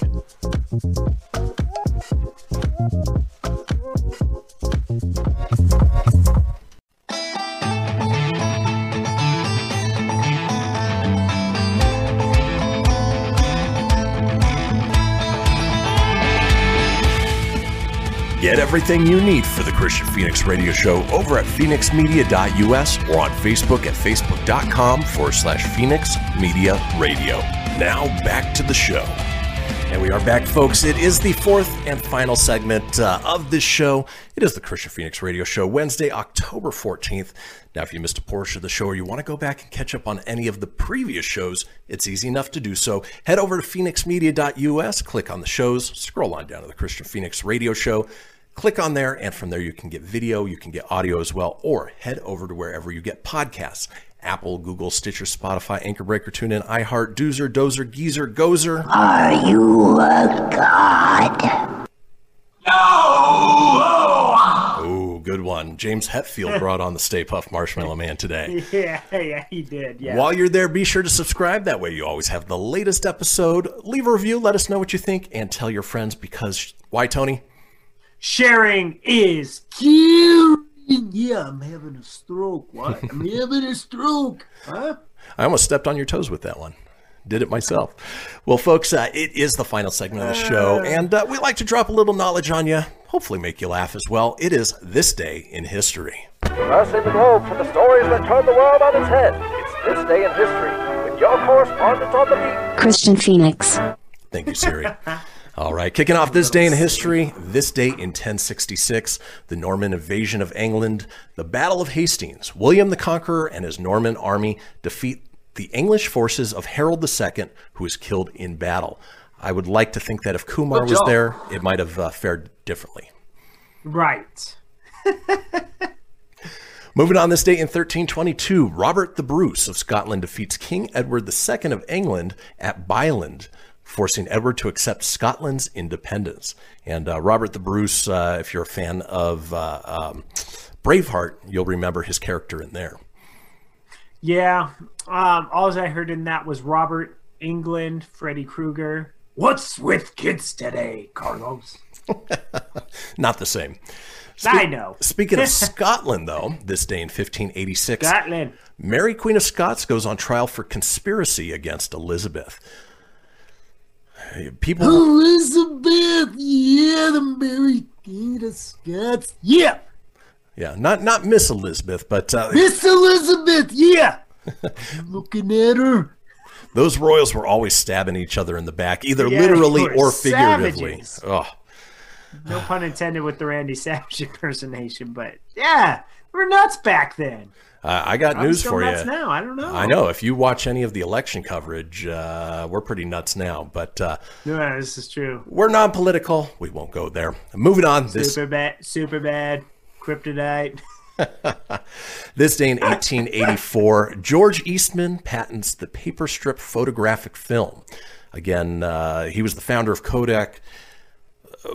Get everything you need for the Kristian Fenix Radio Show over at fenixmedia.us or on Facebook at facebook.com forward slash Fenix Media Radio. Now back to the show. And we are back, folks. It is the fourth and final segment uh, of this show. It is the Kristian Fenix Radio Show, Wednesday, October 14th. Now, if you missed a portion of the show or you want to go back and catch up on any of the previous shows, it's easy enough to do so. Head over to fenixmedia.us, click on the shows, scroll on down to the Kristian Fenix Radio Show. Click on there, and from there you can get video, you can get audio as well, or head over to wherever you get podcasts Apple, Google, Stitcher, Spotify, Anchor Breaker, TuneIn, iHeart, Doozer, Dozer, Geezer, Gozer. Are you a god? No. Oh, good one. James Hetfield brought on the Stay Puft Marshmallow Man today. yeah, yeah, he did. Yeah. While you're there, be sure to subscribe. That way, you always have the latest episode. Leave a review, let us know what you think, and tell your friends because why, Tony? Sharing is caring. Yeah, I'm having a stroke. What? I'm having a stroke. Huh? I almost stepped on your toes with that one. Did it myself. Well, folks, uh, it is the final segment of the show, and uh, we like to drop a little knowledge on you, hopefully make you laugh as well. It is this day in history. Crossing the globe for the stories that turn the world on its head. It's this day in history with your correspondent on the beat. Kristian Fenix. Thank you, Siri. All right, kicking off this day in history, this day in 1066, the Norman invasion of England, the Battle of Hastings. William the Conqueror and his Norman army defeat the English forces of Harold II, who was killed in battle. I would like to think that if Kumar was there, it might have uh, fared differently. Right. Moving on this day in 1322, Robert the Bruce of Scotland defeats King Edward II of England at Byland, forcing Edward to accept Scotland's independence. And uh, Robert the Bruce, uh, if you're a fan of uh, um, Braveheart, you'll remember his character in there. Yeah. Um, all I heard in that was Robert Englund, Freddy Krueger. What's with kids today, Carlos? Not the same. I know. Speaking of Scotland, though, this day in 1586, Scotland. Mary Queen of Scots goes on trial for conspiracy against Elizabeth. People, Elizabeth, yeah, the Mary Queen of Scots, yeah. yeah, not not Miss Elizabeth, but uh, Miss Elizabeth, yeah. Looking at her. Those royals were always stabbing each other in the back, either Yeah, literally or figuratively. savages. Oh, No pun intended with the Randy Savage impersonation, but yeah, we're nuts back then. Uh, I got I'm news for nuts you. now. I don't know. I know if you watch any of the election coverage, uh, we're pretty nuts now. But uh, Yeah, this is true. we're non-political. We won't go there. Moving on. This Super bad. Super bad. Kryptonite. This day in 1884, George Eastman patents the paper strip photographic film. Again, uh, he was the founder of Kodak.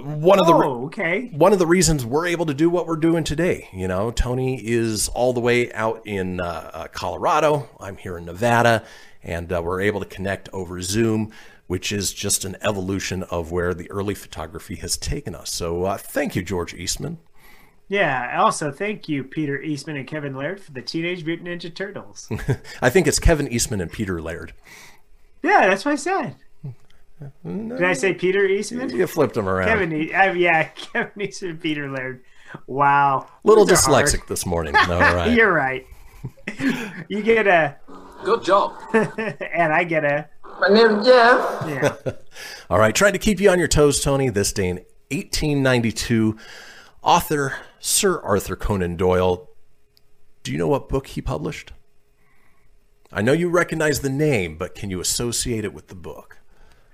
One of the Oh, okay. one of the reasons we're able to do what we're doing today. You know, Tony is all the way out in uh, uh, Colorado. I'm here in Nevada, and uh, we're able to connect over Zoom, which is just an evolution of where the early photography has taken us. So, uh, thank you, George Eastman. Yeah. Also, thank you, Peter Eastman and Kevin Laird, for the Teenage Mutant Ninja Turtles. I think it's Kevin Eastman and Peter Laird. yeah, that's what I said. Did I say Peter Eastman? You flipped him around. Kevin, E- uh, yeah, Kevin Eastman Peter Laird. Wow. Little Those dyslexic this morning. All right. You're right. you get a, Good job. and I get a. My name's Jeff. Yeah. All right, trying to keep you on your toes, Tony. This day in 1892, author Sir Arthur Conan Doyle. Do you know what book he published? I know you recognize the name, but can you associate it with the book?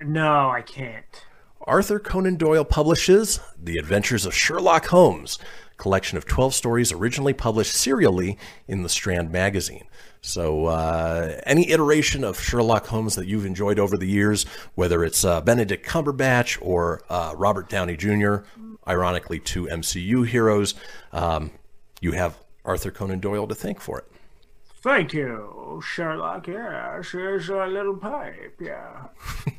No, I can't. Arthur Conan Doyle publishes The Adventures of Sherlock Holmes, collection of 12 stories originally published serially in the Strand magazine. So, uh, any iteration of Sherlock Holmes that you've enjoyed over the years, whether it's uh, Benedict Cumberbatch or uh, Robert Downey Jr., ironically, two MCU heroes, um, you have Arthur Conan Doyle to thank for it. Thank you, Sherlock. Yeah, here's a little pipe. Yeah.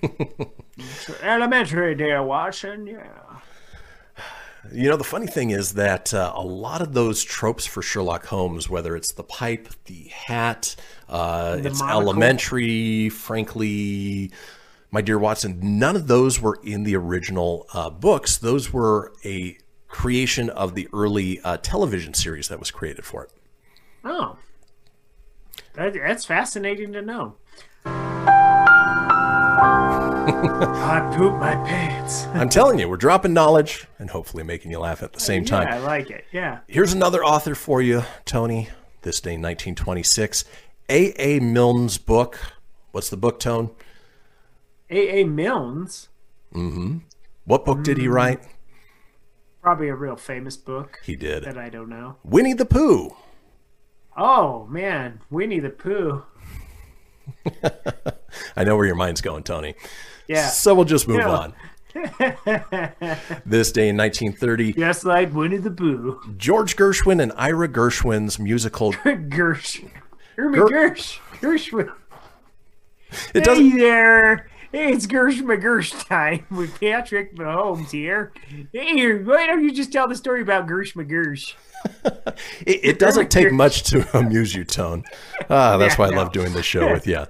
It's elementary, dear Watson. Yeah. You know, the funny thing is that uh, a lot of those tropes for Sherlock Holmes, whether it's the pipe, the hat, uh, The it's monocle. elementary, frankly, my dear Watson, none of those were in the original uh, books. Those were a creation of the early uh, television series that was created for it. Oh. That, that's fascinating to know. I poop my pants. I'm telling you, we're dropping knowledge and hopefully making you laugh at the same time. Yeah, I like it. Yeah. Here's another author for you, Tony. This day, 1926. A. A. Milne's book. What's the book, Tone? A. A. Milnes, Mm-hmm. What book did he Mm. write? probably a real famous book He did. that I don't know. Winnie the Pooh. Oh man, Winnie the Pooh. I know where your mind's going, Tony. Yeah. So we'll just move Yeah. on. This day in 1930, Just like Winnie the Pooh. George Gershwin and Ira Gershwin's musical. Gersh. Hermie Ger- Gersh. Gershwin. It doesn't. Hey there. Hey, it's Gersh McGersh time with Patrick Mahomes here. Hey, why don't you just tell the story about Gersh McGersh? It, it doesn't take much to amuse you, Tone. Ah, that's why I love doing this show with you.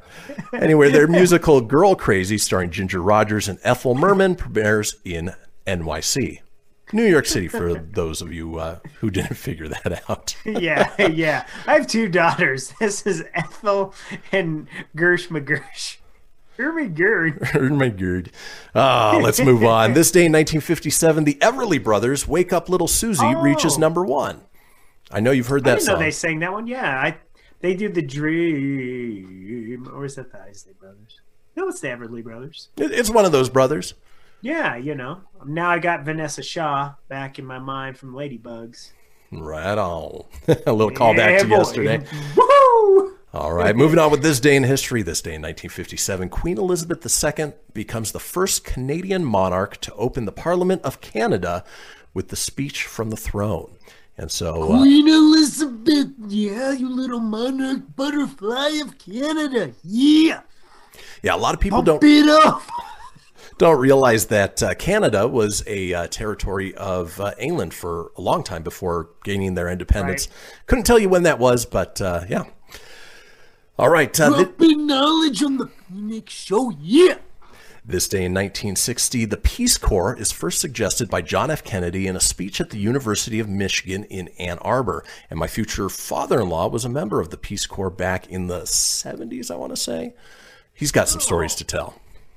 Anyway, their musical "Girl Crazy," starring Ginger Rogers and Ethel Merman, premieres in NYC, New York City. For those of you uh, who didn't figure that out. yeah, yeah. I have two daughters. This is Ethel and Gersh McGersh. Hermie Gerd. Oh my god. Ah, let's move on. This day in 1957, the Everly Brothers, "Wake Up Little Susie," reaches Oh. number one. I know you've heard I that didn't know they sang that one. Yeah, I, they do the Dream, or is that the Isley Brothers? No, it's the Everly Brothers. It- It's one of those brothers. Yeah, you know. Now I got Vanessa Shaw back in my mind from Ladybugs. Right on. A little callback Yeah, to boy. yesterday. Woo! All right, moving on with this day in history. This day in 1957, Queen Elizabeth II becomes the first Canadian monarch to open the Parliament of Canada with the speech from the throne. And so, uh, Queen Elizabeth, yeah, you little monarch butterfly of Canada, yeah. yeah, a lot of people Pump don't don't realize that uh, Canada was a uh, territory of uh, England for a long time before gaining their independence. Couldn't tell you when that was, but uh, yeah. All right, uh, thi- Dropping knowledge on the Fenix Show, yeah. This day in 1960, the Peace Corps is first suggested by John F. Kennedy in a speech at the University of Michigan in Ann Arbor. And my future father in law was a member of the Peace Corps back in the 70s, I want to say. He's got some stories to tell.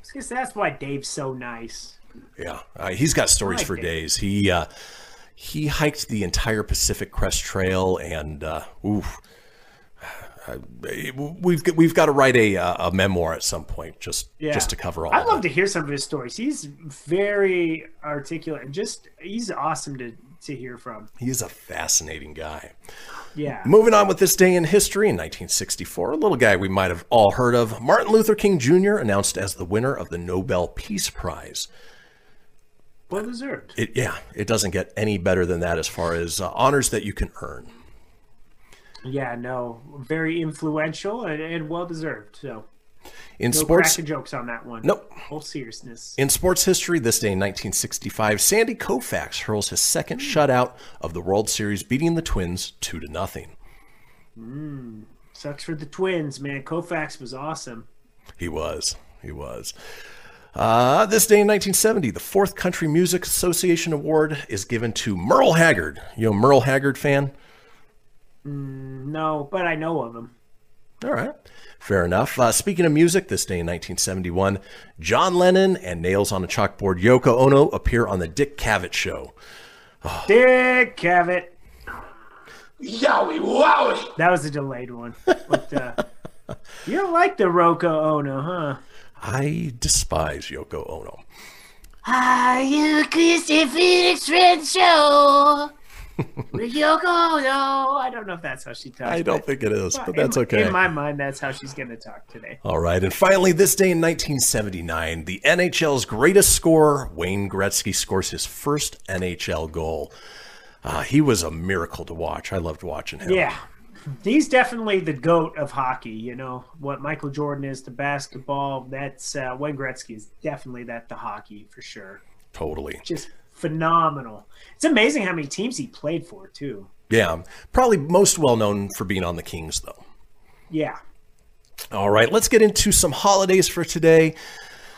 Because that's why Dave's so nice. Yeah, uh, he's got stories like for it. days. He uh, he hiked the entire Pacific Crest Trail, and uh, oof, we've got, we've got to write a uh, a memoir at some point just Yeah. just to cover all. I'd love it. to hear some of his stories. He's very articulate and just he's awesome to to hear from. He is a fascinating guy. Yeah. Moving on with this day in history in 1964, a little guy we might have all heard of, Martin Luther King Jr. announced as the winner of the Nobel Peace Prize. Well deserved. It, yeah, it doesn't get any better than that as far as uh, honors that you can earn. Yeah, no, very influential and, and well deserved. So In no sports, jokes on that one. Nope. Full seriousness. in sports history, this day in 1965, Sandy Koufax hurls his second shutout of the World Series, beating the Twins two to nothing. Mm, sucks for the Twins, man. Koufax was awesome. He was. He was. Uh, this day in 1970, the Fourth Country Music Association Award is given to Merle Haggard. You a Merle Haggard fan? Mm, no, but I know of him. All right. Fair enough. Uh, speaking of music, this day in 1971, John Lennon and Nails on a Chalkboard Yoko Ono appear on the Dick Cavett Show. Dick Cavett. Yowie wowie! That was a delayed one. But uh, you don't like the Roko Ono, huh? I despise Yoko Ono. Are you Christy Phoenix Red Show? With Yoko Ono. I don't know if that's how she talks. I don't think it is, but that's in- okay. In my mind, that's how she's going to talk today. All right. And finally, this day in 1979, the NHL's greatest scorer, Wayne Gretzky, scores his first NHL goal. Uh, he was a miracle to watch. I loved watching him. Yeah. He's definitely the goat of hockey. You know what Michael Jordan is to basketball. That's uh, Wayne Gretzky is definitely that to hockey for sure. Totally. Just phenomenal. It's amazing how many teams he played for too. Yeah. Probably most well known for being on the Kings, though. Yeah. All right. Let's get into some holidays for today.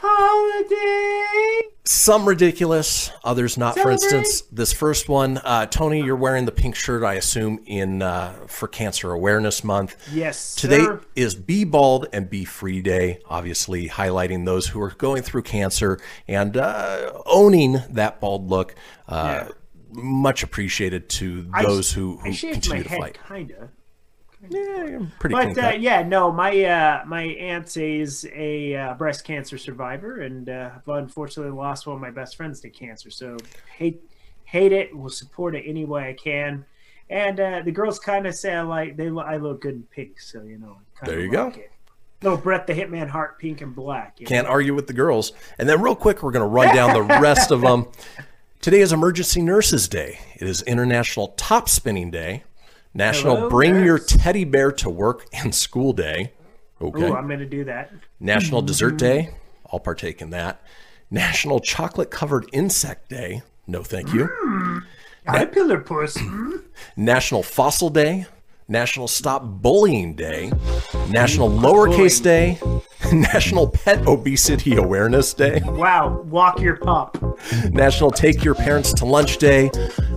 Holiday. Some ridiculous, others not. For instance, this first one, uh, Tony, you're wearing the pink shirt, I assume, in uh, for Cancer Awareness Month. Yes. Today sir. is Be Bald and Be Free Day, obviously highlighting those who are going through cancer and uh, owning that bald look. Uh, Much appreciated to I- those who, I who shaved my continue to fight. kinda. Yeah, I'm pretty but uh, yeah, no, my uh, my aunt is a uh, breast cancer survivor, and uh, I've unfortunately lost one of my best friends to cancer. So hate hate it. Will support it any way I can. And uh, the girls kind of say I like they I look good in pink, so you know. kinda There you go. like it. Little Bret the Hitman Hart, pink and black. you Can't know? argue with the girls. And then, real quick, we're going to run down the rest of them. Today is Emergency Nurses Day. It is International Top Spinning Day, National Hello, Bring Your. Teddy Bear to Work and School Day. Okay. Ooh, I'm gonna do that. National Dessert Day. I'll partake in that. National Chocolate Covered Insect Day. No, thank you. Caterpillar puss. Hmm? National Fossil Day. National Stop Bullying Day. National Lowercase Day. National Pet Obesity Awareness Day. Wow, walk your pup. National Take Your Parents to Lunch Day,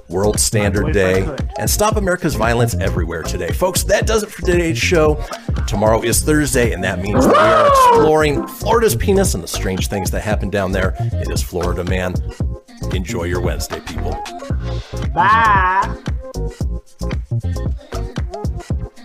World Standard would if I Day, and Stop America's Violence Everywhere today. Folks, that does it for today's show. Tomorrow is Thursday, and that means that we are exploring Florida's penis and the strange things that happen down there. It is Florida Man. Enjoy your Wednesday, people. Bye. Thank you.